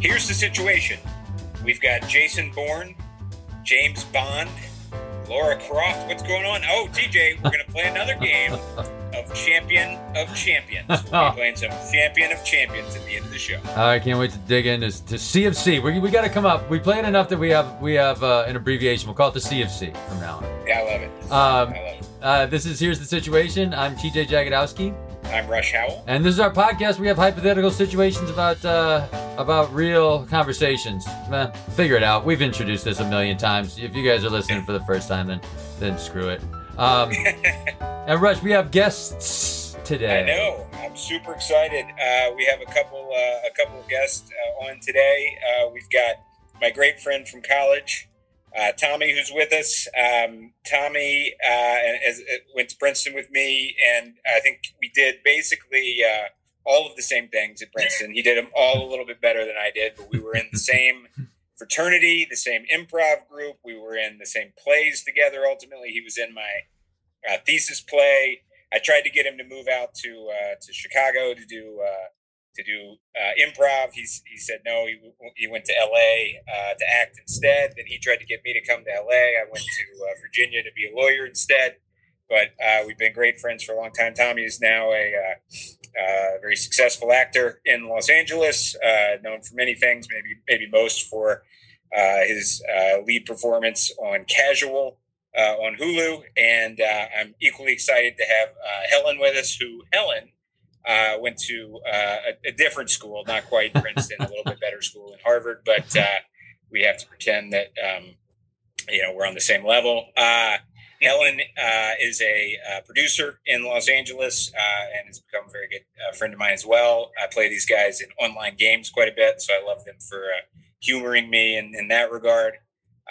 Here's the situation we've got Jason Bourne, James Bond, Lara Croft. What's going on? Oh, TJ, we're going to play another game of Champion of Champions. We'll be playing some Champion of Champions at the end of the show. I can't wait to dig into to CFC. We, we got to come up. We played enough that we have we have uh, an abbreviation. We'll call it the CFC from now on. Yeah, I love it. Um, I love it. uh, this is here's the situation. I'm TJ Jagodowski, I'm Rush Howell. and this is our podcast. We have hypothetical situations about uh, about real conversations. Eh, figure it out. We've introduced this a million times. If you guys are listening for the first time, then then screw it. Um, and Rush, we have guests today. I know. I'm super excited. Uh, we have a couple uh, a couple of guests uh, on today. Uh, we've got my great friend from college, uh, Tommy, who's with us. Um, Tommy uh, as, uh, went to Princeton with me, and I think we did basically uh, all of the same things at Princeton. He did them all a little bit better than I did, but we were in the same fraternity, the same improv group. We were in the same plays together. Ultimately, he was in my uh, thesis play. I tried to get him to move out to uh, to Chicago to do uh, to do uh, improv. He's, he said no. He, he went to L.A. Uh, to act instead. Then he tried to get me to come to L.A. I went to uh, Virginia to be a lawyer instead. But uh, we've been great friends for a long time. Tommy is now a uh, uh, very successful actor in Los Angeles, known for many things. Maybe maybe most for his lead performance on Casual on Hulu, and I'm equally excited to have Helen with us. Who Helen uh, went to uh, a, a different school, not quite Princeton, a little bit better school in Harvard, but uh, we have to pretend that um, you know we're on the same level. Uh, Helen uh, is a uh, producer in Los Angeles uh, and has become a very good uh, friend of mine as well. I play these guys in online games quite a bit, so I love them for uh, humoring me in, in that regard.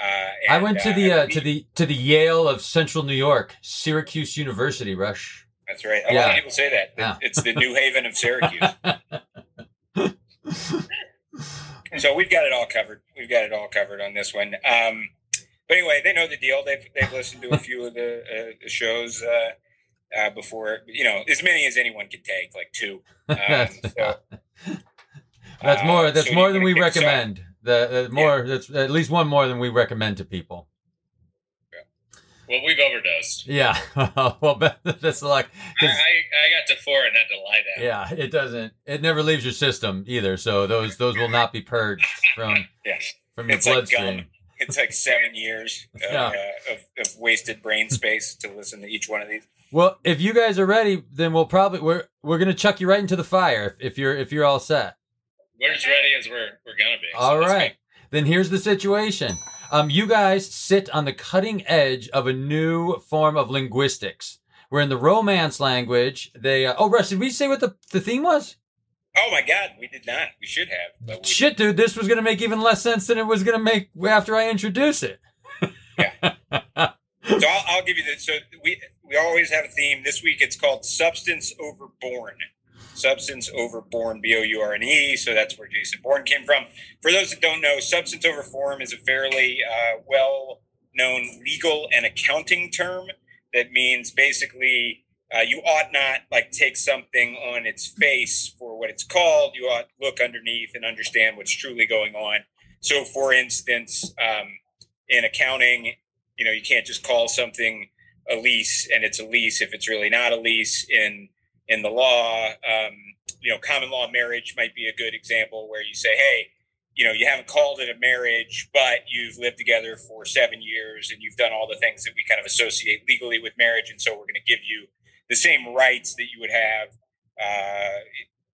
Uh, I went to the uh, to the to the Yale of Central New York, Syracuse University. Rush. That's right. A lot of people say that. Yeah. It's the New Haven of Syracuse. so we've got it all covered. We've got it all covered on this one. Um, but anyway, they know the deal. They've they've listened to a few of the, uh, the shows uh, uh, before. You know, as many as anyone can take, like two. Um, so, that's uh, more. That's so more than we kick us off? recommend. The more. That's at least one more than we recommend to people. Well, we've overdosed. Yeah. well, that's like. I, I, I got to four and had to lie down. Yeah, it doesn't. It never leaves your system either. So those those will not be purged from Yeah, from your It's like bloodstream. gum. it's like seven years of, Yeah. uh, of, of wasted brain space to listen to each one of these. Well, if you guys are ready, then we'll probably we're we're gonna chuck you right into the fire if, if you're if you're all set. We're as ready as we're we're gonna be. so All let's right. Then here's the situation. Um, you guys sit on the cutting edge of a new form of linguistics. We're in the Romance language, they uh, oh, Rush, did we say what the the theme was? Oh my God, we did not. We should have. But we Shit, dude, this was gonna make even less sense than it was gonna make after I introduce it. Yeah. So I'll, I'll give you this. So we we always have a theme. This week it's called substance over born. Substance over born, B O U R N E. So that's where Jason Bourne came from. For those that don't know, substance over form is a fairly uh, well known legal and accounting term that means basically uh, you ought not like take something on its face for what it's called. You ought look underneath and understand what's truly going on. So, for instance, um, in accounting, you know, you can't just call something a lease and it's a lease if it's really not a lease in in the law. Um, you know, common law marriage might be a good example where you say, hey, you know, you haven't called it a marriage, but you've lived together for seven years and you've done all the things that we kind of associate legally with marriage, and so we're going to give you the same rights that you would have uh,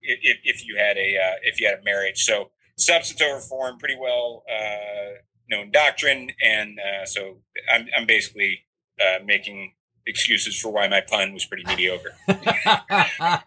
if, if you had a uh, if you had a marriage. So substance over form, pretty well uh, known doctrine, and uh, so I'm, I'm basically uh, making excuses for why my pun was pretty mediocre.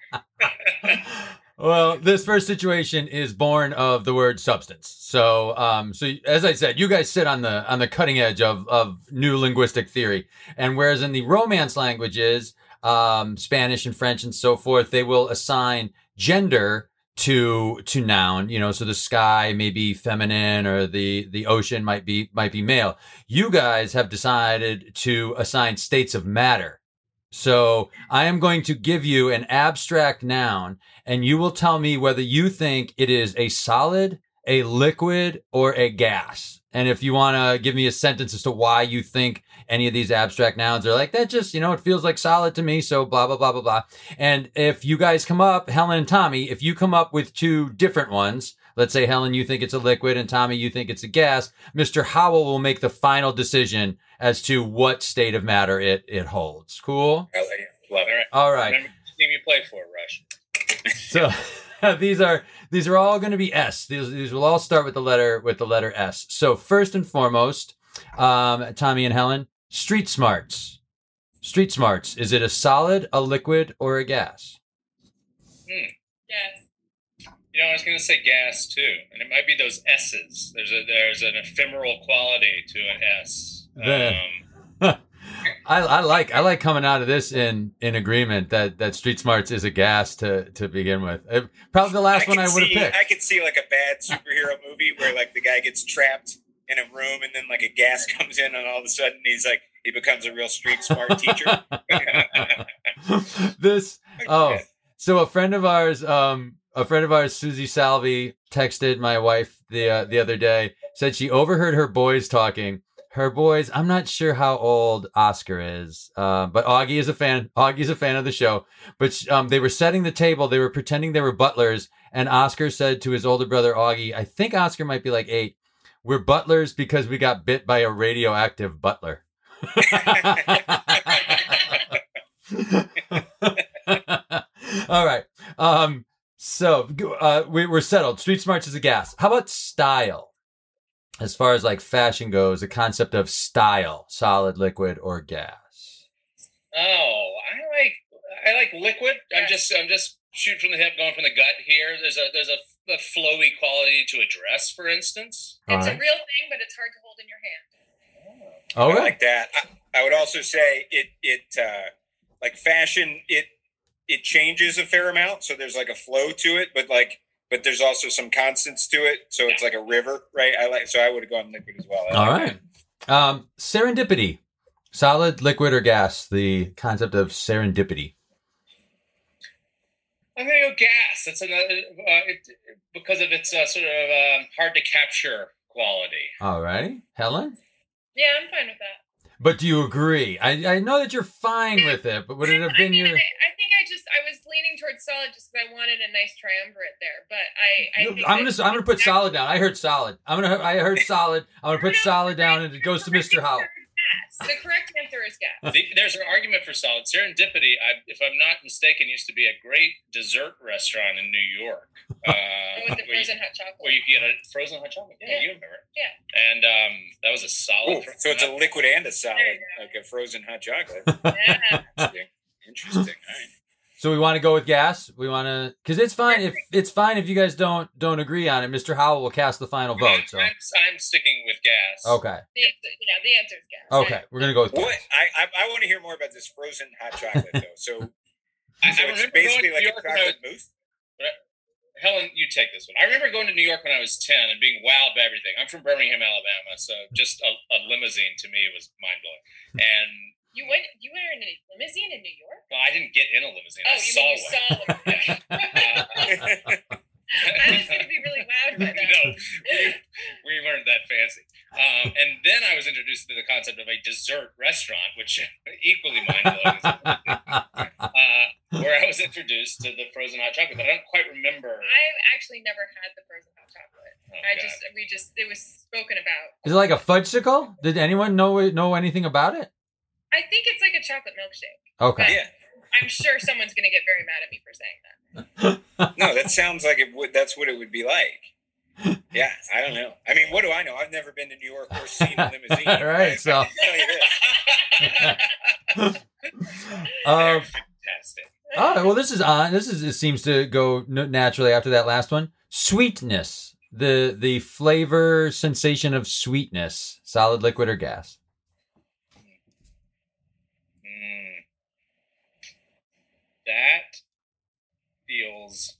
well, this first situation is born of the word substance. So, um, so as I said, you guys sit on the on the cutting edge of of new linguistic theory, and whereas in the Romance languages, um, Spanish and French and so forth, they will assign gender to to noun. You know, so the sky may be feminine, or the the ocean might be might be male. You guys have decided to assign states of matter. So I am going to give you an abstract noun and you will tell me whether you think it is a solid, a liquid or a gas? And if you want to give me a sentence as to why you think any of these abstract nouns are like that, just, you know, it feels like solid to me. So blah, blah, blah, blah, blah. And if you guys come up, Helen and Tommy, if you come up with two different ones, let's say Helen, you think it's a liquid and Tommy, you think it's a gas, Mr. Howell will make the final decision as to what state of matter it, it holds. Cool? I like it. Love it. All right. Remember the team you play for, Rush. So these are these are all going to be S. These these will all start with the letter with the letter S. So first and foremost, um, Tommy and Helen, street smarts. Street smarts. Is it a solid, a liquid, or a gas? Yes. You know, I was going to say gas too, and it might be those S's. There's a there's an ephemeral quality to an S. Um, I, I like I like coming out of this in in agreement that that street smarts is a gas to to begin with. Uh, probably the last one I would have picked. I could see like a bad superhero movie where like the guy gets trapped in a room and then like a gas comes in and all of a sudden he's like he becomes a real street smart teacher. this oh so a friend of ours um a friend of ours susie salvi texted my wife the uh, the other day said she overheard her boys talking. Her boys i'm not sure how old oscar is uh, but augie is a fan augie's a fan of the show. But um, they were setting the table they were pretending they were butlers and oscar said to his older brother augie i think oscar might be like eight we're butlers because we got bit by a radioactive butler All right. Um, so uh, we, we're settled. Street smarts is a gas. How about style? As far as like fashion goes, the concept of style, solid, liquid, or gas. oh, I like I like liquid. I'm just I'm just shooting from the hip, going from the gut here. There's a there's a, a flowy quality to a dress, for instance. All It's right. a real thing, but it's hard to hold in your hand. All I like that. I, I would also say it it uh, like fashion it it changes a fair amount, so there's like a flow to it, but like but there's also some constants to it, so it's like a river, right? I like so I would have gone liquid as well. I All like right. Um, serendipity, solid, liquid, or gas. The concept of serendipity. I'm gonna go gas. It's another uh, it, because of its uh, sort of um, hard to capture quality. All right, Helen. Yeah, I'm fine with that. But do you agree? I, I know that you're fine with it, but would it have I been mean, your? I, I think I just I was leaning towards solid just because I wanted a nice triumvirate there, but I I think I'm that- gonna I'm gonna put solid down. I heard solid. I'm gonna I heard solid. I'm gonna put solid down, and it goes to Mr. Howell. Yes, the correct answer is gas. The, there's an argument for solid serendipity. I, if I'm not mistaken, used to be a great dessert restaurant in New York. Uh, with the where, you, frozen hot chocolate. where you get a frozen hot chocolate. Yeah, Yeah. you remember. Yeah. And um, that was a solid. Ooh, so it's a liquid and a solid, like a frozen hot chocolate. Yeah. Interesting. Interesting. All right. So we want to go with gas. We want to because it's fine if it's fine if you guys don't don't agree on it. Mr. Howell will cast the final vote. So I'm, I'm sticking with gas. okay, The answer, yeah, the answer is gas. okay, we're gonna go with What gas. I I, I want to hear more about this frozen hot chocolate though. So, I, so it's basically like a York when I was chocolate mousse. Helen, you take this one. I remember going to New York when I was 10 and being wowed by everything. I'm from Birmingham, Alabama, so just a, a limousine to me was mind blowing. And You went you were in a limousine in New York? well, I didn't get in a limousine. Oh, I you saw mean you one. saw one. I was gonna be really wowed by that. no, we, we weren't that fancy. Um, and then I was introduced to the concept of a dessert restaurant, which equally mind blowing. uh, where I was introduced to the frozen hot chocolate, but I don't quite remember. I've actually never had the frozen hot chocolate. Oh, I God. just we just it was spoken about. Is it like a fudgesicle? Did anyone know know anything about it? I think it's like a chocolate milkshake. Okay. yeah. I'm sure someone's gonna get very mad at me for saying that. No, that sounds like it would. That's what it would be like. Yeah, I don't know. I mean, what do I know? I've never been to New York or seen a limousine. All right, so- I tell you this. Um, fantastic. all right. Well, this is on. This is it seems to go naturally after that last one. Sweetness. The the flavor sensation of sweetness. Solid, liquid, or gas. Mm. That feels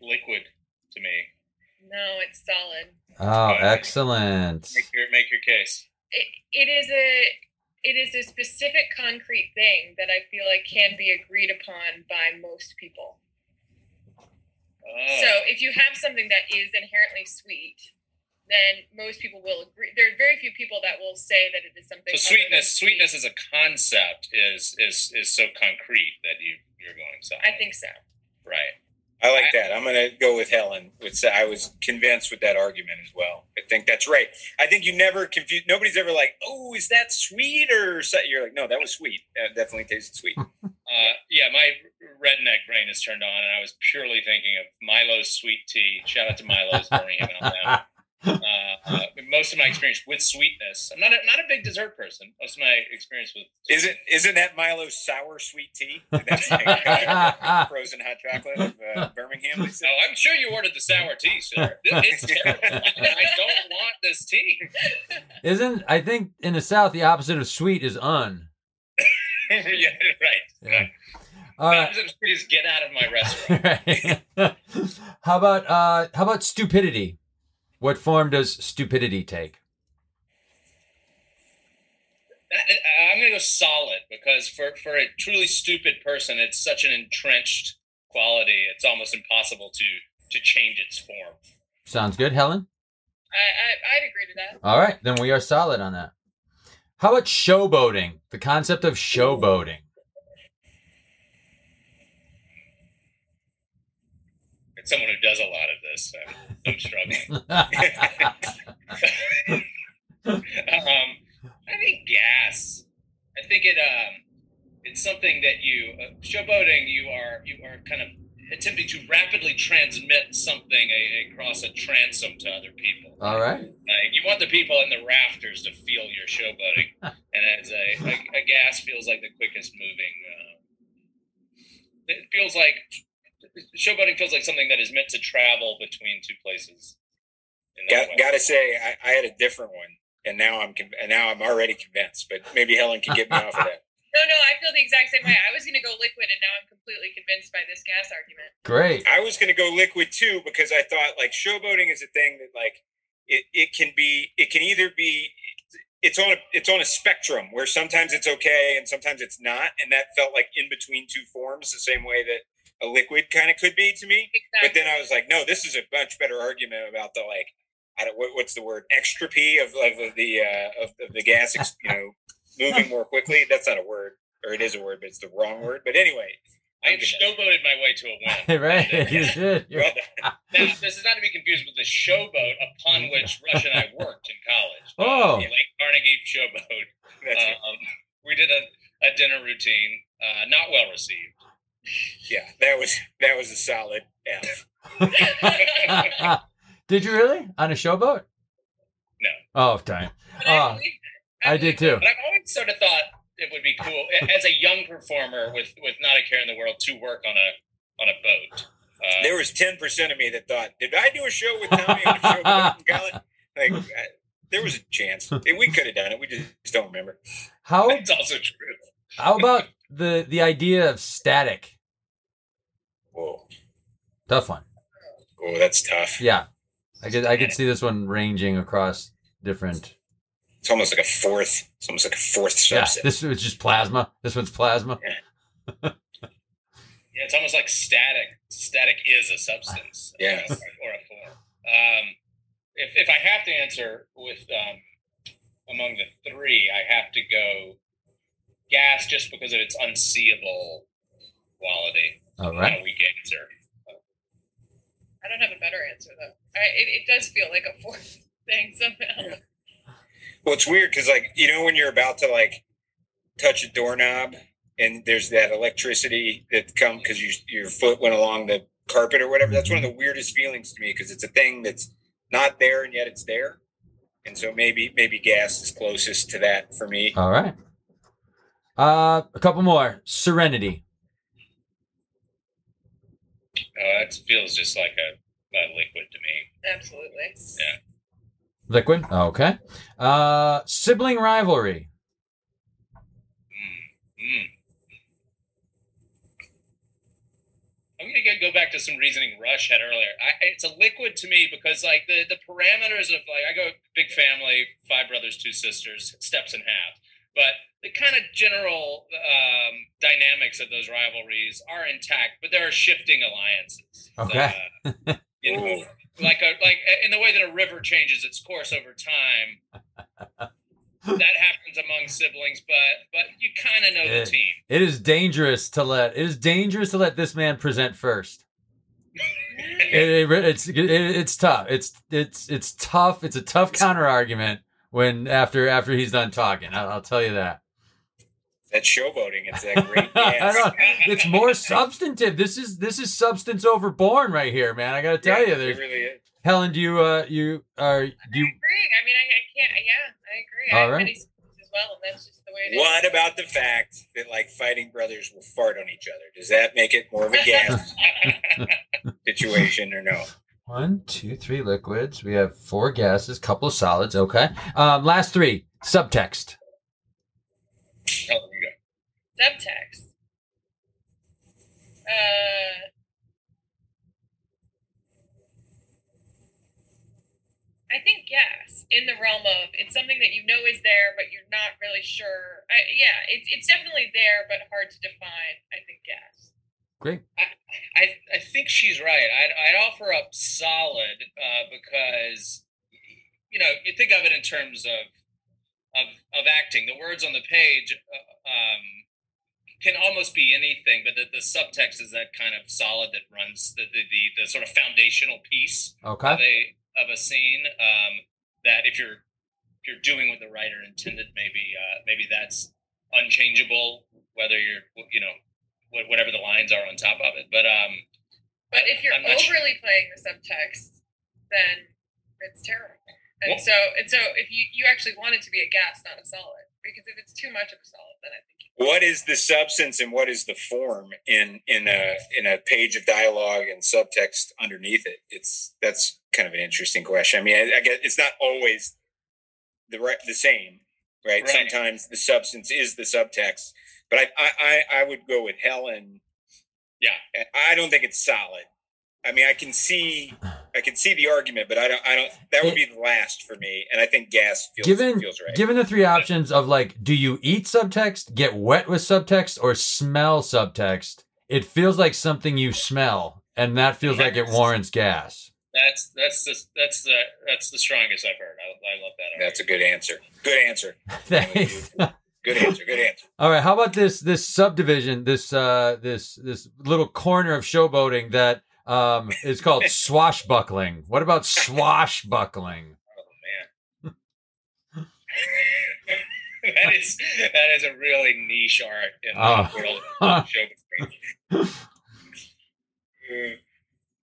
liquid to me. No, it's solid. Oh, excellent. Make your make your case. It, it is a it is a specific concrete thing that I feel like can be agreed upon by most people. Oh. So if you have something that is inherently sweet, then most people will agree. There are very few people that will say that it is something. So sweetness, sweet. sweetness as a concept is is is so concrete that you you're going so I think so. right. I like that. I'm going to go with Helen. With I was convinced with that argument as well. I think that's right. I think you never confuse. Nobody's ever like, "Oh, is that sweet?" Or so-" you're like, "No, that was sweet. That definitely tasted sweet." Uh, yeah, my redneck brain is turned on, and I was purely thinking of Milo's sweet tea. Shout out to Milo's Birmingham, Alabama. Uh, uh, most of my experience with sweetness, I'm not a, not a big dessert person. Most of my experience with Isn't isn't that Milo's sour sweet tea? That's like, uh, frozen hot chocolate of uh, Birmingham. they So say. I'm sure you ordered the sour tea, sir. It's terrible. I don't want this tea. Isn't I think in the South the opposite of sweet is un. yeah, right. Yeah. All The right. opposite of sweet is get out of my restaurant. Right. how about uh how about stupidity? What form does stupidity take? I- I'm going to go solid because for, for a truly stupid person, it's such an entrenched quality. It's almost impossible to to change its form. Sounds good, Helen? I, I I'd agree to that. All right, then we are solid on that. How about showboating? The concept of showboating. It's someone who does a lot of this. So I'm struggling. um, I think gas. I think it um, it's something that you uh, showboating. You are you are kind of attempting to rapidly transmit something a, across a transom to other people. All right. Like you want the people in the rafters to feel your showboating, and as a, a, a gas feels like the quickest moving. Uh, it feels like showboating feels like something that is meant to travel between two places. Got, gotta say, I, I had a different one, and now I'm and now I'm already convinced. But maybe Helen can get me off of that. No, no, I feel the exact same way. I was going to go liquid, and now I'm completely convinced by this gas argument. Great. I was going to go liquid too because I thought like showboating is a thing that like it, it can be it can either be it's on a it's on a spectrum where sometimes it's okay and sometimes it's not and that felt like in between two forms the same way that a liquid kind of could be to me but then I was like no this is a much better argument about the like I don't what, what's the word extropy of, of, of the uh, of, of the gas you know moving more quickly that's not a word or it is a word but it's the wrong word but anyway I showboated my way to a win. right. You did. Well. Now, this is not to be confused with the showboat upon which Rush and I worked in college. Oh. Uh, Lake Carnegie showboat. Um, we did a, a dinner routine, uh, not well received. Yeah that was that was a solid F. did you really on a showboat? No. Oh, darn. But I Oh, I did too. But I've always sort of thought it would be cool as a young performer with, with not a care in the world to work on a on a boat. Uh, There was ten percent of me that thought, "Did I do a show with Tommy on a show with college?" Like, I, there was a chance we could have done it. We just don't remember. How it's also true. how about the the idea of static? Whoa, Tough one. oh, that's tough. Yeah. I could I could see this one ranging across different It's almost like a fourth. It's almost like a fourth Yeah, this was just plasma. This one's plasma. Yeah, it's almost like static. Static is a substance, Yeah. or a form. Um, if if I have to answer with um, among the three, I have to go gas just because of its unseeable quality. All Not right. a weak answer. I don't have a better answer though. I, it, it does feel like a fourth thing somehow. Well, it's weird because, like, you know, when you're about to like touch a doorknob and there's that electricity that come because you, your foot went along the carpet or whatever. That's one of the weirdest feelings to me because it's a thing that's not there and yet it's there. And so maybe maybe gas is closest to that for me. All right. Uh, a couple more. Serenity. Uh, that feels just like a, a liquid to me. Absolutely. Yeah. Liquid. Okay. Uh, sibling rivalry. Mm. I'm gonna go- go back to some reasoning Rush had earlier. I, it's a liquid to me because like the the parameters of like I go big family, five brothers, two sisters, steps in half, but the kind of general um, dynamics of those rivalries are intact, but there are shifting alliances. Okay. Uh, You know, like a like in the way that a river changes its course over time. that happens among siblings, but but you kind of know Yeah. the team. It is dangerous to let it is dangerous to let this man present first. It, it, it's it, it's tough. It's it's it's tough. It's a tough counter argument when after after he's done talking. I'll, I'll tell you that. That's showboating. It's that great I dance. It's more substantive. This is this is substance over born right here, man. I got to tell Yeah, you. it There's really is. Helen. Do you uh you are do I you agree. I mean, I, I can't. Yeah, I agree. All I have right. many as well, that's just the way it is. What about the fact that like fighting brothers will fart on each other? Does that make it more of a gas situation or no? one, two, three liquids? We have four gases, couple of solids. Okay. Um, last three subtext. Oh, there we go. Subtext. Uh, I think yes, in the realm of it's something that you know is there, but you're not really sure. I, yeah, it's it's definitely there, but hard to define. I think yes. Great. I, I think she's right. I'd, I'd offer up solid uh, because, you know, you think of it in terms of of, of acting. The words on the page uh, um, can almost be anything, but the, the subtext is that kind of solid that runs the, the, the, the sort of foundational piece of a of a scene. Um, that if you're if you're doing what the writer intended, maybe uh, maybe that's unchangeable. Whether you're you know whatever the lines are on top of it, but um, But if you're I'm sure. overly playing the subtext, then it's terrible. And Well- so and so if you you actually want it to be a gas, not a solid, because if it's too much of a solid, then I think What is the substance and what is the form in in a in a page of dialogue and subtext underneath it? It's that's kind of an interesting question. I mean, I, I guess it's not always the right the same, right? Right. Sometimes the substance is the subtext, but I I I, I would go with Helen. Yeah. I don't think it's solid. I mean, I can see I can see the argument, but I don't I don't. That would be the last for me, and I think gas feels Given feels right. given the three options of like, do you eat subtext, get wet with subtext, or smell subtext? It feels like something you smell, and that feels like it warrants gas. that's that's the that's the that's the strongest I've heard. I, I love that. That's a good answer. Good answer. Thanks. Good answer. Good answer. All right, how about this this subdivision, this uh this this little corner of showboating that um is called swashbuckling. What about swashbuckling? Oh man. that is that is a really niche art in the Oh. world.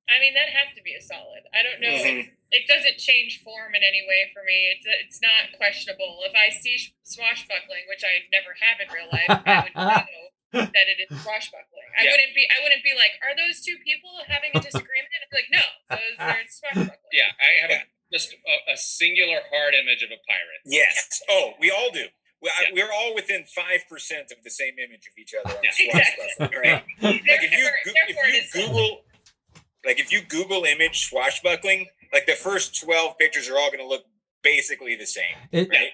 I mean that has to be a solid. I don't know. Mhm. It doesn't change form in any way for me. It's it's not questionable. If I see swashbuckling, which I never have in real life, I would know that it is swashbuckling. I Yeah. wouldn't be. I wouldn't be like, are those two people having a disagreement? I'd be like, no, those are swashbuckling. Yeah, I have Yeah. a, just a, a singular hard image of a pirate. Yes. Oh, we all do. We, I, Yeah. we're all within five percent of the same image of each other on Yeah. swashbuckling, right? Like if you Therefore- Goo- therefore it if you Google, like if you Google image swashbuckling, like the first twelve pictures are all going to look basically the same, It, right?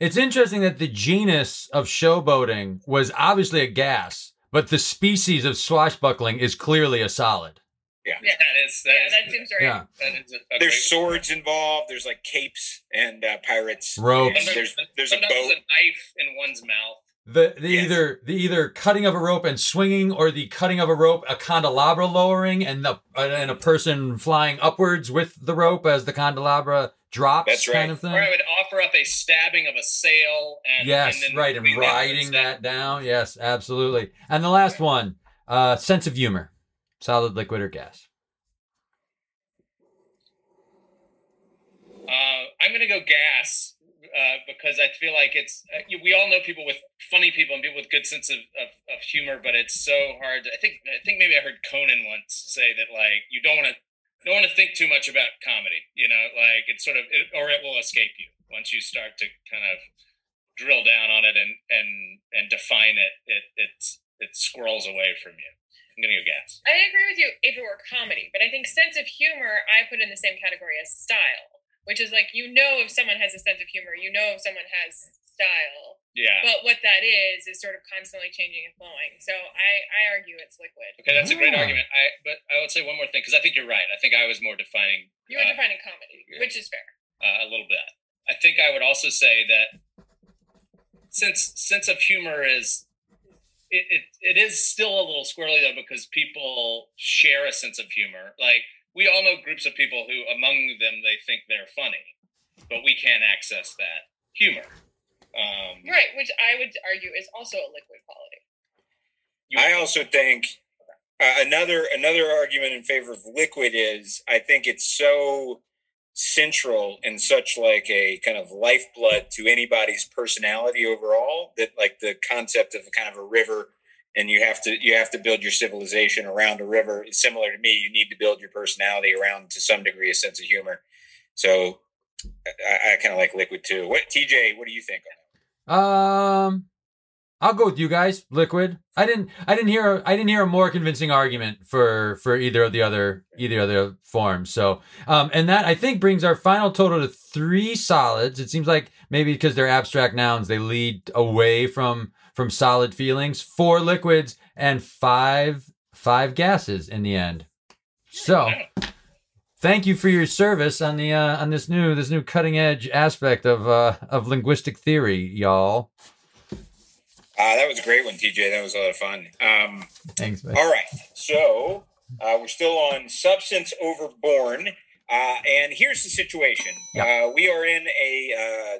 It's interesting that the genus of showboating was obviously a gas, but the species of swashbuckling is clearly a solid. Yeah, that is that yeah, is that seems right. Yeah. that is a, a There's great- swords involved. There's like capes and uh, pirates. Ropes. And There's there's a Sometimes boat. a knife in one's mouth. The, the Yes. either the either cutting of a rope and swinging, or the cutting of a rope, a candelabra lowering, and the and a person flying upwards with the rope as the candelabra drops, That's right. kind of thing. Or I would offer up a stabbing of a sail and Yes, and then right, and moving riding that down. Yes, absolutely. And the last one, uh, sense of humor, solid, liquid, or gas. Uh, I'm going to go gas uh, because I feel like it's. Uh, we all know people with funny people and people with good sense of, of, of humor, but it's so hard. I think. I think maybe I heard Conan once say that like you don't want to don't want to think too much about comedy. You know, like it's sort of it, or it will escape you once you start to kind of drill down on it and and and define it. It it's it squirrels away from you. I'm gonna go gas. I agree with you if it were comedy, but I think sense of humor I put in the same category as style, which is like you know if someone has a sense of humor, you know if someone has style. Yeah. But what that is is sort of constantly changing and flowing. So I I argue it's liquid. Okay, that's a great Ah. argument. I but I would say one more thing because I think you're right. I think I was more defining You were uh, defining comedy, which is fair. uh, a little bit. I think I would also say that since sense of humor is it, it, it is still a little squirrely though because people share a sense of humor. Like we all know groups of people who among them they think they're funny, but we can't access that humor. Um, Right, which I would argue is also a liquid quality. I also think uh, another another argument in favor of liquid is I think it's so central and such like a kind of lifeblood to anybody's personality overall that like the concept of a kind of a river and you have to you have to build your civilization around a river. Is similar to me. You need to build your personality around to some degree a sense of humor. So i, I kind of like liquid too. What tj what do you think Um, I'll go with you guys. Liquid. I didn't. I didn't hear. I didn't hear a more convincing argument for for either of the other either other forms. So, um, and that I think brings our final total to three solids. It seems like maybe because they're abstract nouns, they lead away from from solid feelings. Four liquids and five five gases in the end. So. Thank you for your service on the uh, on this new this new cutting edge aspect of uh, of linguistic theory, y'all. uh, that was a great one tj that was a lot of fun um, Thanks, man. All right. So uh, we're still on substance over born. Uh, and here's the situation uh, we are in a uh,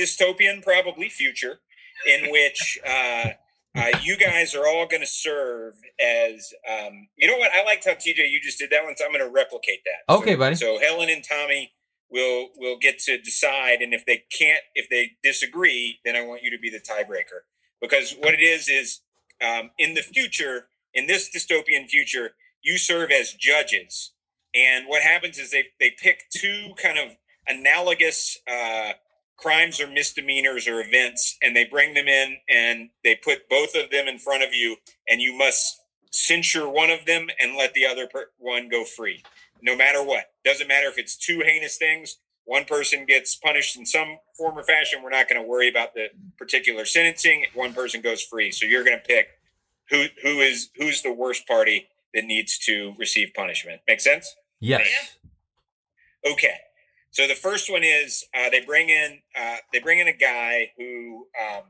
dystopian, probably future, in which uh, uh, you guys are all going to serve as. Um, you know what? I liked how TJ you just did that one, so I'm going to replicate that. Okay, so, buddy. So Helen and Tommy will will get to decide, and if they can't, if they disagree, then I want you to be the tiebreaker because what it is is um, in the future, in this dystopian future, you serve as judges. And what happens is they, they pick two kind of analogous uh, crimes or misdemeanors or events, and they bring them in and they put both of them in front of you, and you must censure one of them and let the other per- one go free, no matter what. Doesn't matter if it's two heinous things. One person gets punished in some form or fashion. We're not going to worry about the particular sentencing. One person goes free. So you're going to pick who who is who's the worst party that needs to receive punishment. Make sense? Yes. Okay. So the first one is uh, they bring in uh, they bring in a guy who um,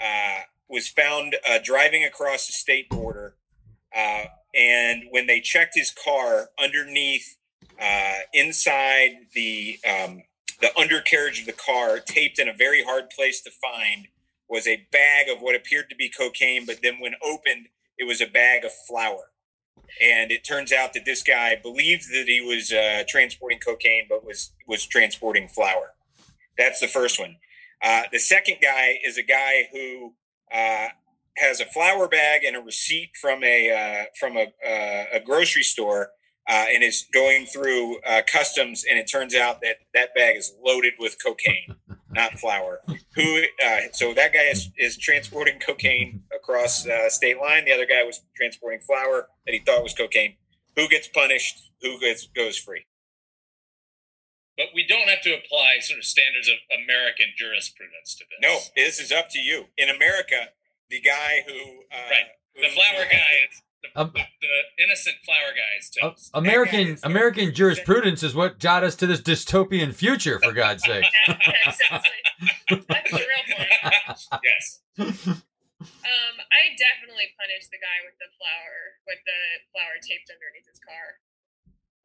uh, was found uh, driving across the state border, uh, and when they checked his car underneath, uh, inside the um, the undercarriage of the car, taped in a very hard place to find, was a bag of what appeared to be cocaine, but then when opened, it was a bag of flour. And it turns out that this guy believed that he was uh, transporting cocaine, but was was transporting flour. That's the first one. Uh, the second guy is a guy who uh, has a flour bag and a receipt from a uh, from a, uh, a grocery store, uh, and is going through uh, customs. And it turns out that that bag is loaded with cocaine, not flour. Who? Uh, so that guy is, is transporting cocaine across uh, state line. The other guy was transporting flour that he thought was cocaine. Who gets punished? Who gets goes free? but we don't have to apply sort of standards of American jurisprudence to this. No, this is up to you. In America, the guy who uh, Right. who- the flower guy is the, Um, the, the innocent flower guys. is Uh, toast. American American jurisprudence is what got us to this dystopian future, for God's sake. exactly. That's the real point. yes. Um, I definitely punished the guy with the flower with the flower taped underneath his car.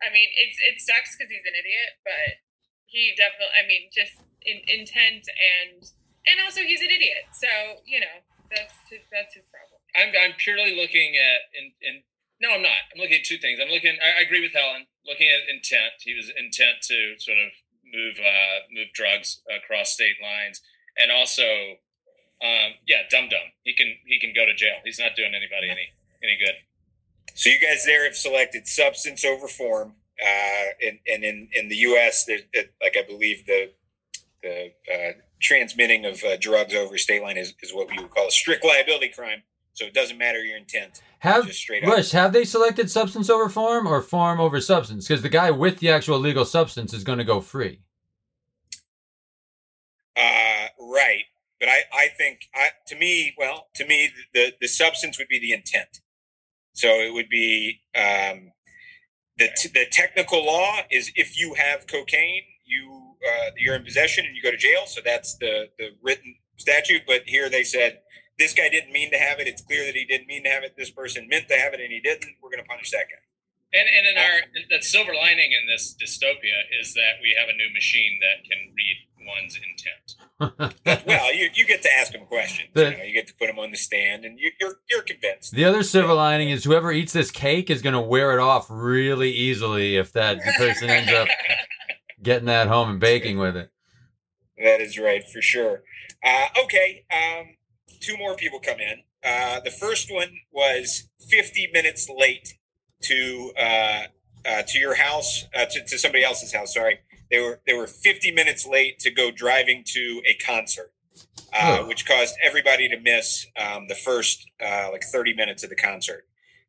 I mean, it's it sucks because he's an idiot, but he definitely. I mean, just in, intent and and also he's an idiot. So you know that's his, that's his problem. I'm, I'm purely looking at in, in no, I'm not. I'm looking at two things. I'm looking. I, I agree with Helen. Looking at intent. He was intent to sort of move uh, move drugs across state lines, and also, um, yeah, dum dum. He can he can go to jail. He's not doing anybody any any good. So you guys there have selected substance over form, uh, and, and in in the U.S., there's it, like I believe the the uh, transmitting of uh, drugs over state line is, is what we would call a strict liability crime. So it doesn't matter your intent. Have Just straight up. Rush, have they selected substance over form or form over substance? Because the guy with the actual legal substance is going to go free. Uh, right, but I, I think I, to me, well, to me, the the substance would be the intent. So it would be um, the t- the technical law is if you have cocaine, you uh, you're in possession and you go to jail. So that's the the written statute. But here they said this guy didn't mean to have it. It's clear that he didn't mean to have it. This person meant to have it and he didn't. We're going to punish that guy. And, and in our the silver lining in this dystopia is that we have a new machine that can read one's intent. well, you, you get to ask them questions. The, you, know, you get to put them on the stand, and you, you're you're convinced. The other silver lining is whoever eats this cake is going to wear it off really easily if that person ends up getting that home and baking with it. That is right for sure. Uh, okay, um, two more people come in. Uh, the first one was 50 minutes late to uh, uh, to your house, uh, to, to somebody else's house. Sorry, they were they were 50 minutes late to go driving to a concert, uh, oh. which caused everybody to miss um, the first uh, like 30 minutes of the concert.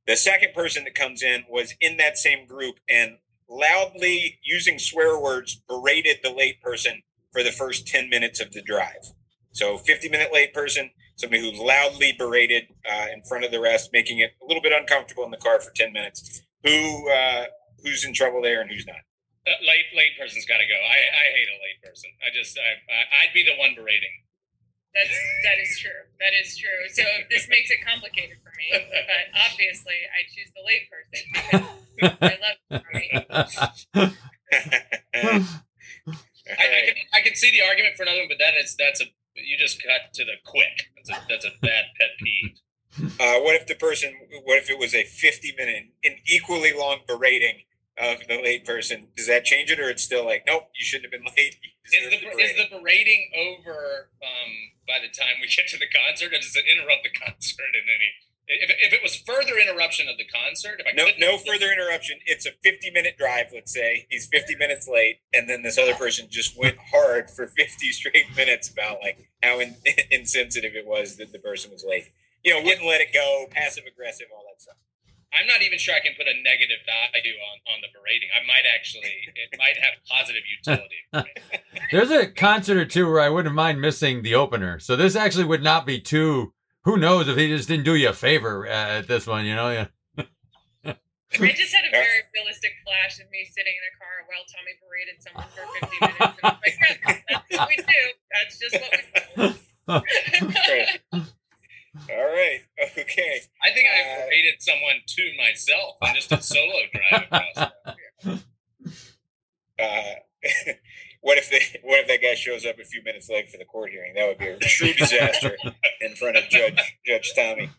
The second person that comes in was in that same group and loudly using swear words berated the late person for the first 10 minutes of the drive. So 50 minute late person somebody who loudly berated uh, in front of the rest, making it a little bit uncomfortable in the car for 10 minutes. Who uh, Who's in trouble there and who's not? Uh, late late person's got to go. I, I hate a late person. I just I, I would be the one berating. That's that is true. That is true. So this makes it complicated for me. But obviously, I choose the late person because I love I, I, can, I can see the argument for another one, but that is that's a you just cut to the quick. That's a, that's a bad pet peeve. Uh, what if the person? What if it was a fifty-minute, an equally long berating of the late person? Does that change it, or it's still like, nope, you shouldn't have been late? Is the, is the berating over um, by the time we get to the concert, or does it interrupt the concert in any if, if it was further interruption of the concert, if I no no further interruption, it's a fifty minute drive. Let's say he's fifty minutes late, and then this other person just went hard for fifty straight minutes about like how in, insensitive it was that the person was late. You know, wouldn't let it go, passive aggressive, all that stuff. I'm not even sure I can put a negative value on, on the berating. I might actually, it might have positive utility. There's a concert or two where I wouldn't mind missing the opener. So this actually would not be too who knows if he just didn't do you a favor at this one, you know? Yeah. I just had a very realistic flash of me sitting in a car while Tommy berated someone for 50 minutes. And I'm like, yeah, that's what we do. That's just what we do. All right. Okay. I think I uh, berated someone to myself and just a solo drive across. Uh, what if they what if that guy shows up a few minutes late for the court hearing? That would be a true disaster in front of Judge Judge Tommy.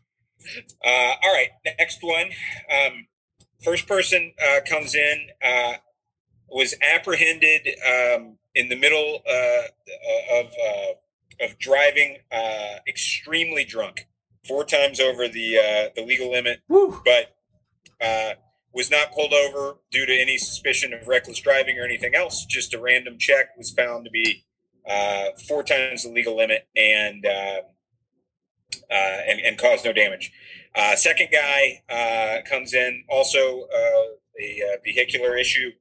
Uh, all right, next one. Um, first person uh, comes in uh, was apprehended um, in the middle uh, of uh, of driving uh, extremely drunk, four times over the the legal limit, Woo. but was not pulled over due to any suspicion of reckless driving or anything else. Just a random check was found to be uh, four times the legal limit and uh, uh, and, and caused no damage. Uh, second guy uh, comes in also uh, a vehicular issue.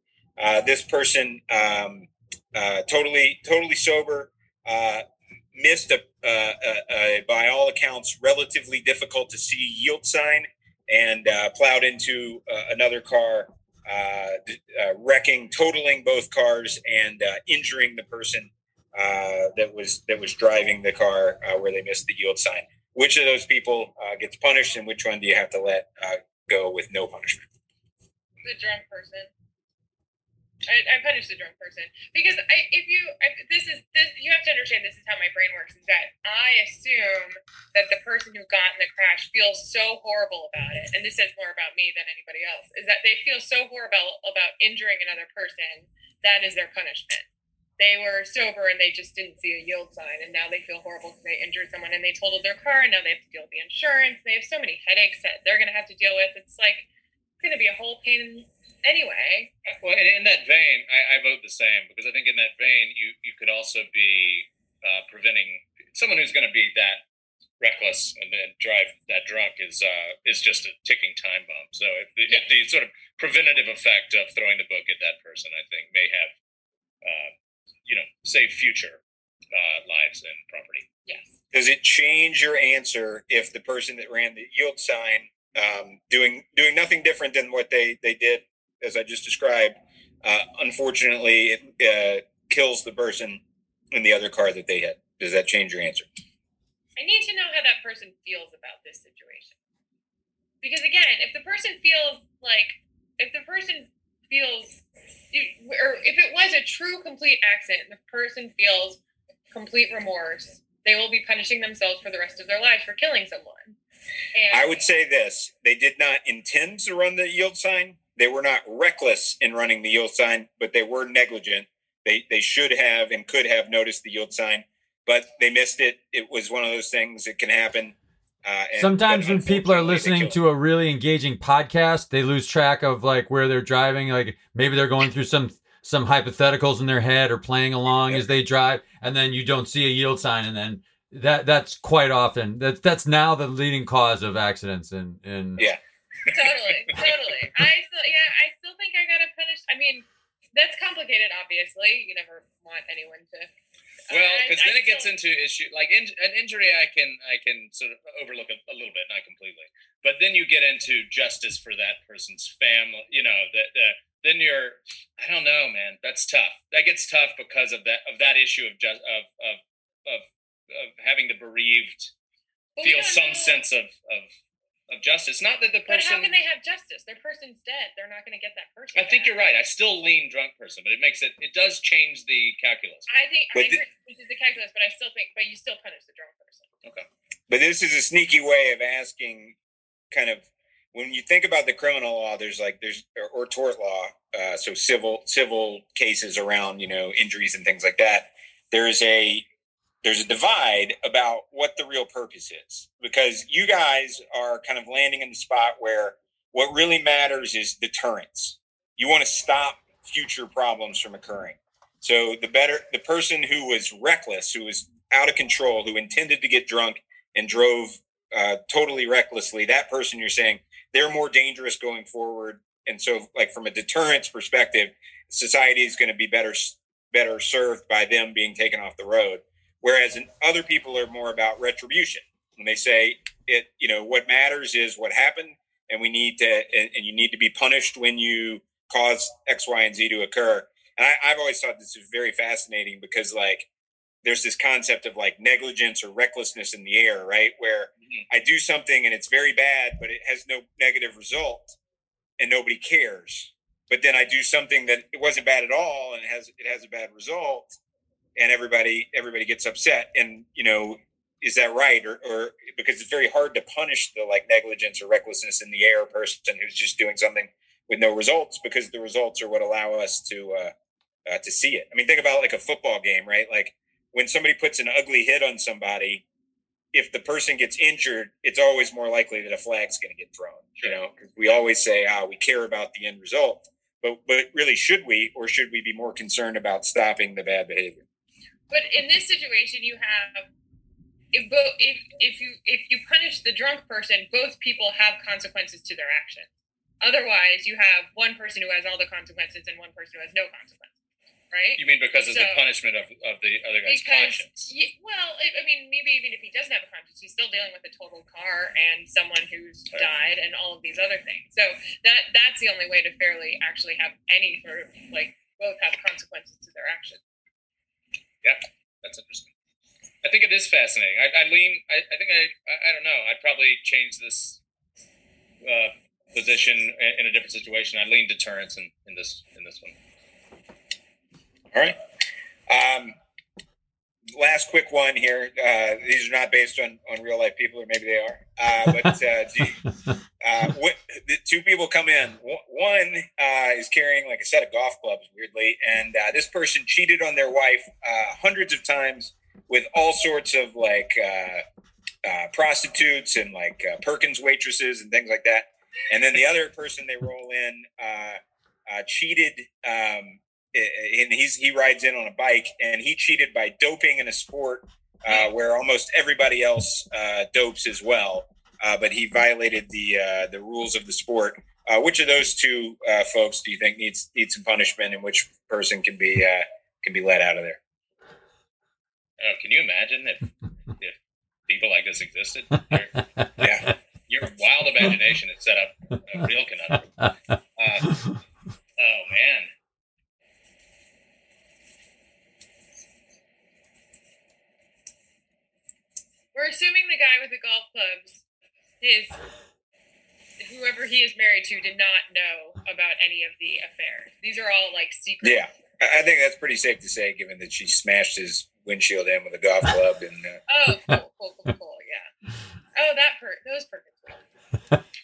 this person um, totally totally sober. missed a, a, a, by all accounts, relatively difficult to see yield sign and uh, plowed into uh, another car, uh, uh, wrecking, totaling both cars, and injuring the person that was that was driving the car where they missed the yield sign. Which of those people gets punished, and which one do you have to let go with no punishment? The drunk person. I, punish the drunk person because I, if you, I, this is this, you have to understand this is how my brain works. Is that I assume that the person who got in the crash feels so horrible about it, and this says more about me than anybody else. Is that they feel so horrible about injuring another person that is their punishment. They were sober and they just didn't see a yield sign, and now they feel horrible because they injured someone and they totaled their car, and now they have to deal with the insurance. They have so many headaches that they're going to have to deal with. It's like going to be a whole pain anyway. Well, in, in that vein, I, I, vote the same because I think in that vein, you you could also be uh, preventing someone who's going to be that reckless and then drive that drunk is uh, is just a ticking time bomb. So if the, if the, sort of preventative effect of throwing the book at that person, I think, may have uh, you know save future uh, lives and property. Yes. Does it change your answer if the person that ran the yield sign, um, doing doing nothing different than what they they did as I just described, uh, unfortunately, it uh, kills the person in the other car that they hit? Does that change your answer? I need to know how that person feels about this situation. Because again, if the person feels like, if the person feels, or if it was a true complete accident, the person feels complete remorse, they will be punishing themselves for the rest of their lives for killing someone. And I would say this: they did not intend to run the yield sign. They were not reckless in running the yield sign, but they were negligent. They they should have and could have noticed the yield sign, but they missed it. It was one of those things that can happen. Uh, and- Sometimes when people are listening to a really engaging podcast, they lose track of like where they're driving. Like maybe they're going through some some hypotheticals in their head or playing along as they drive, and then you don't see a yield sign, and then that that's quite often that's that's now the leading cause of accidents in in Yeah. totally, totally. I still, yeah, I still think I gotta punish. I mean, that's complicated. Obviously, you never want anyone to. Well, I- because I then it gets into issue like in, an injury. I can I can sort of overlook a, a little bit, not completely, but then you get into justice for that person's family. You know that the, then you're I don't know, man. That's tough. That gets tough because of that of that issue of just of of of, of having the bereaved But feel some know- sense of of of justice. Not that the person. But how can they have justice? Their person's dead. They're not going to get that person. I think back. you're right. I still lean drunk person, but it makes it. It does change the calculus. I think But I the- agree, which is the calculus, but I still think, but you still punish the drunk person. Okay. But this is a sneaky way of asking, kind of, when you think about the criminal law. There's like there's or, or tort law, uh, so civil civil cases around you know injuries and things like that. There's a there's a divide about what the real purpose is because you guys are kind of landing in the spot where what really matters is deterrence. You want to stop future problems from occurring. So the better the person who was reckless, who was out of control, who intended to get drunk and drove uh, totally recklessly, that person you're saying they're more dangerous going forward. And so, like from a deterrence perspective, society is going to be better better served by them being taken off the road. Whereas in, other people are more about retribution. When they say it, you know, what matters is what happened, and we need to, and, and you need to be punished when you cause X, Y, and Z to occur. And I, I've always thought this is very fascinating because, like, there's this concept of like negligence or recklessness in the air, right? Where mm-hmm. I do something and it's very bad, but it has no negative result, and nobody cares. But then I do something that it wasn't bad at all, and it has it has a bad result, and everybody everybody gets upset. And you know, is that right? Or, or because it's very hard to punish the like negligence or recklessness in the air person who's just doing something with no results, because the results are what allow us to uh, uh, to see it. I mean, think about like a football game, right? Like when somebody puts an ugly hit on somebody, if the person gets injured, it's always more likely that a flag's going to get thrown. You know, we always say, "Ah, we care about the end result," but but really, should we, or should we be more concerned about stopping the bad behavior? But in this situation, you have if both if if you if you punish the drunk person, both people have consequences to their actions. Otherwise, you have one person who has all the consequences and one person who has no consequences, right? You mean because of the punishment of, of the other guy's conscience? Ye- well, I, I mean, maybe even if he doesn't have a conscience, he's still dealing with a total car and someone who's Right. died and all of these other things. So that that's the only way to fairly actually have any sort of like both have consequences to their actions. Yeah, that's interesting. I think it is fascinating. I, I lean. I, I think I, I. Don't know. I'd probably change this uh, position in, in a different situation. I lean deterrence in, in this in this one. All right. Um, last quick one here. Uh, these are not based on, on real life people, or maybe they are. Uh, but uh, you- uh, what, the two people come in. One- One uh, is carrying like a set of golf clubs, weirdly, and uh, this person cheated on their wife uh, hundreds of times with all sorts of like uh, uh, prostitutes and like uh, Perkins waitresses and things like that. And then the other person they roll in uh, uh, cheated. Um, and he's he rides in on a bike and he cheated by doping in a sport uh, where almost everybody else uh, dopes as well uh, but he violated the uh, the rules of the sport uh, which of those two uh, folks do you think needs needs some punishment and which person can be uh, can be let out of there Oh, can you imagine if if people like this existed? Your, Yeah. your wild imagination has set up a real conundrum. Oh man. We're assuming the guy with the golf clubs, is whoever he is married to, did not know about any of the affairs. These are all like secret. Yeah. I I think that's pretty safe to say, given that she smashed his windshield in with a golf club. And uh, Oh, cool, cool, cool, cool. Yeah. Oh, that per those perfect.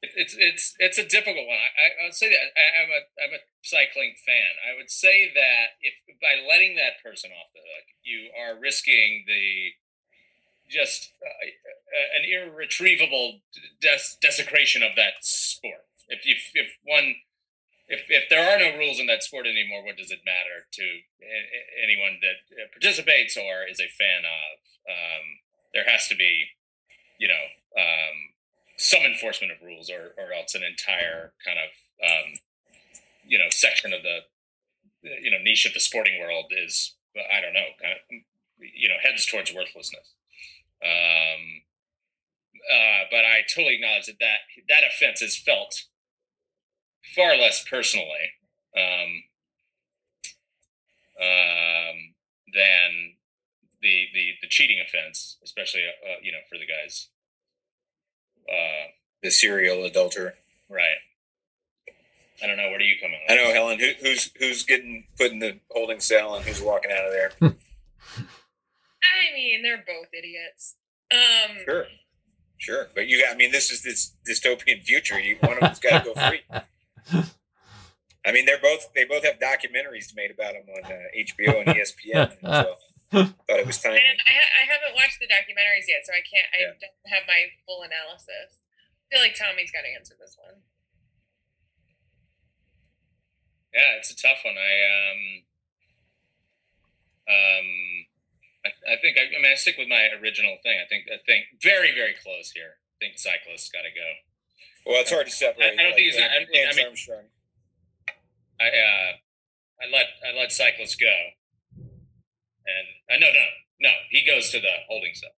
It- It's it's it's a difficult one. I, I would say that I, I'm a I'm a cycling fan. I would say that if by letting that person off the hook, you are risking the just uh, an irretrievable des- desecration of that sport. If if if one if if there are no rules in that sport anymore, what does it matter to anyone that uh, participates or is a fan of? Um, there has to be, you know. Um, some enforcement of rules or, or else an entire kind of um, you know section of the you know niche of the sporting world is i don't know kind of you know heads towards worthlessness um, uh, but i totally acknowledge that, that that offense is felt far less personally um, um, than the, the the cheating offense especially uh, you know for the guys uh, the serial adulterer. Right. I don't know. Where do you come in? I know, Helen. Who, who's who's getting put in the holding cell and who's walking out of there? I mean, they're both idiots. Um, Sure, sure. But you, I mean, this is this dystopian future. You, one of them's got to go free. I mean, they're both. They both have documentaries made about them on uh, HBO and ESPN. And so thought it was time. And I, I haven't watched the documentaries yet, so I can't. I Yeah. don't have my full analysis. I feel like Tommy's got to answer this one. Yeah, it's a tough one. I um, um, I, I think I, I mean I stick with my original thing. I think I think very very close here. I think cyclists got to go. Well, it's hard to separate. I- I don't think he's. it's- I- I Lance mean- Armstrong. I uh, I let I let cyclists go, and uh, no no no he goes to the holding cell.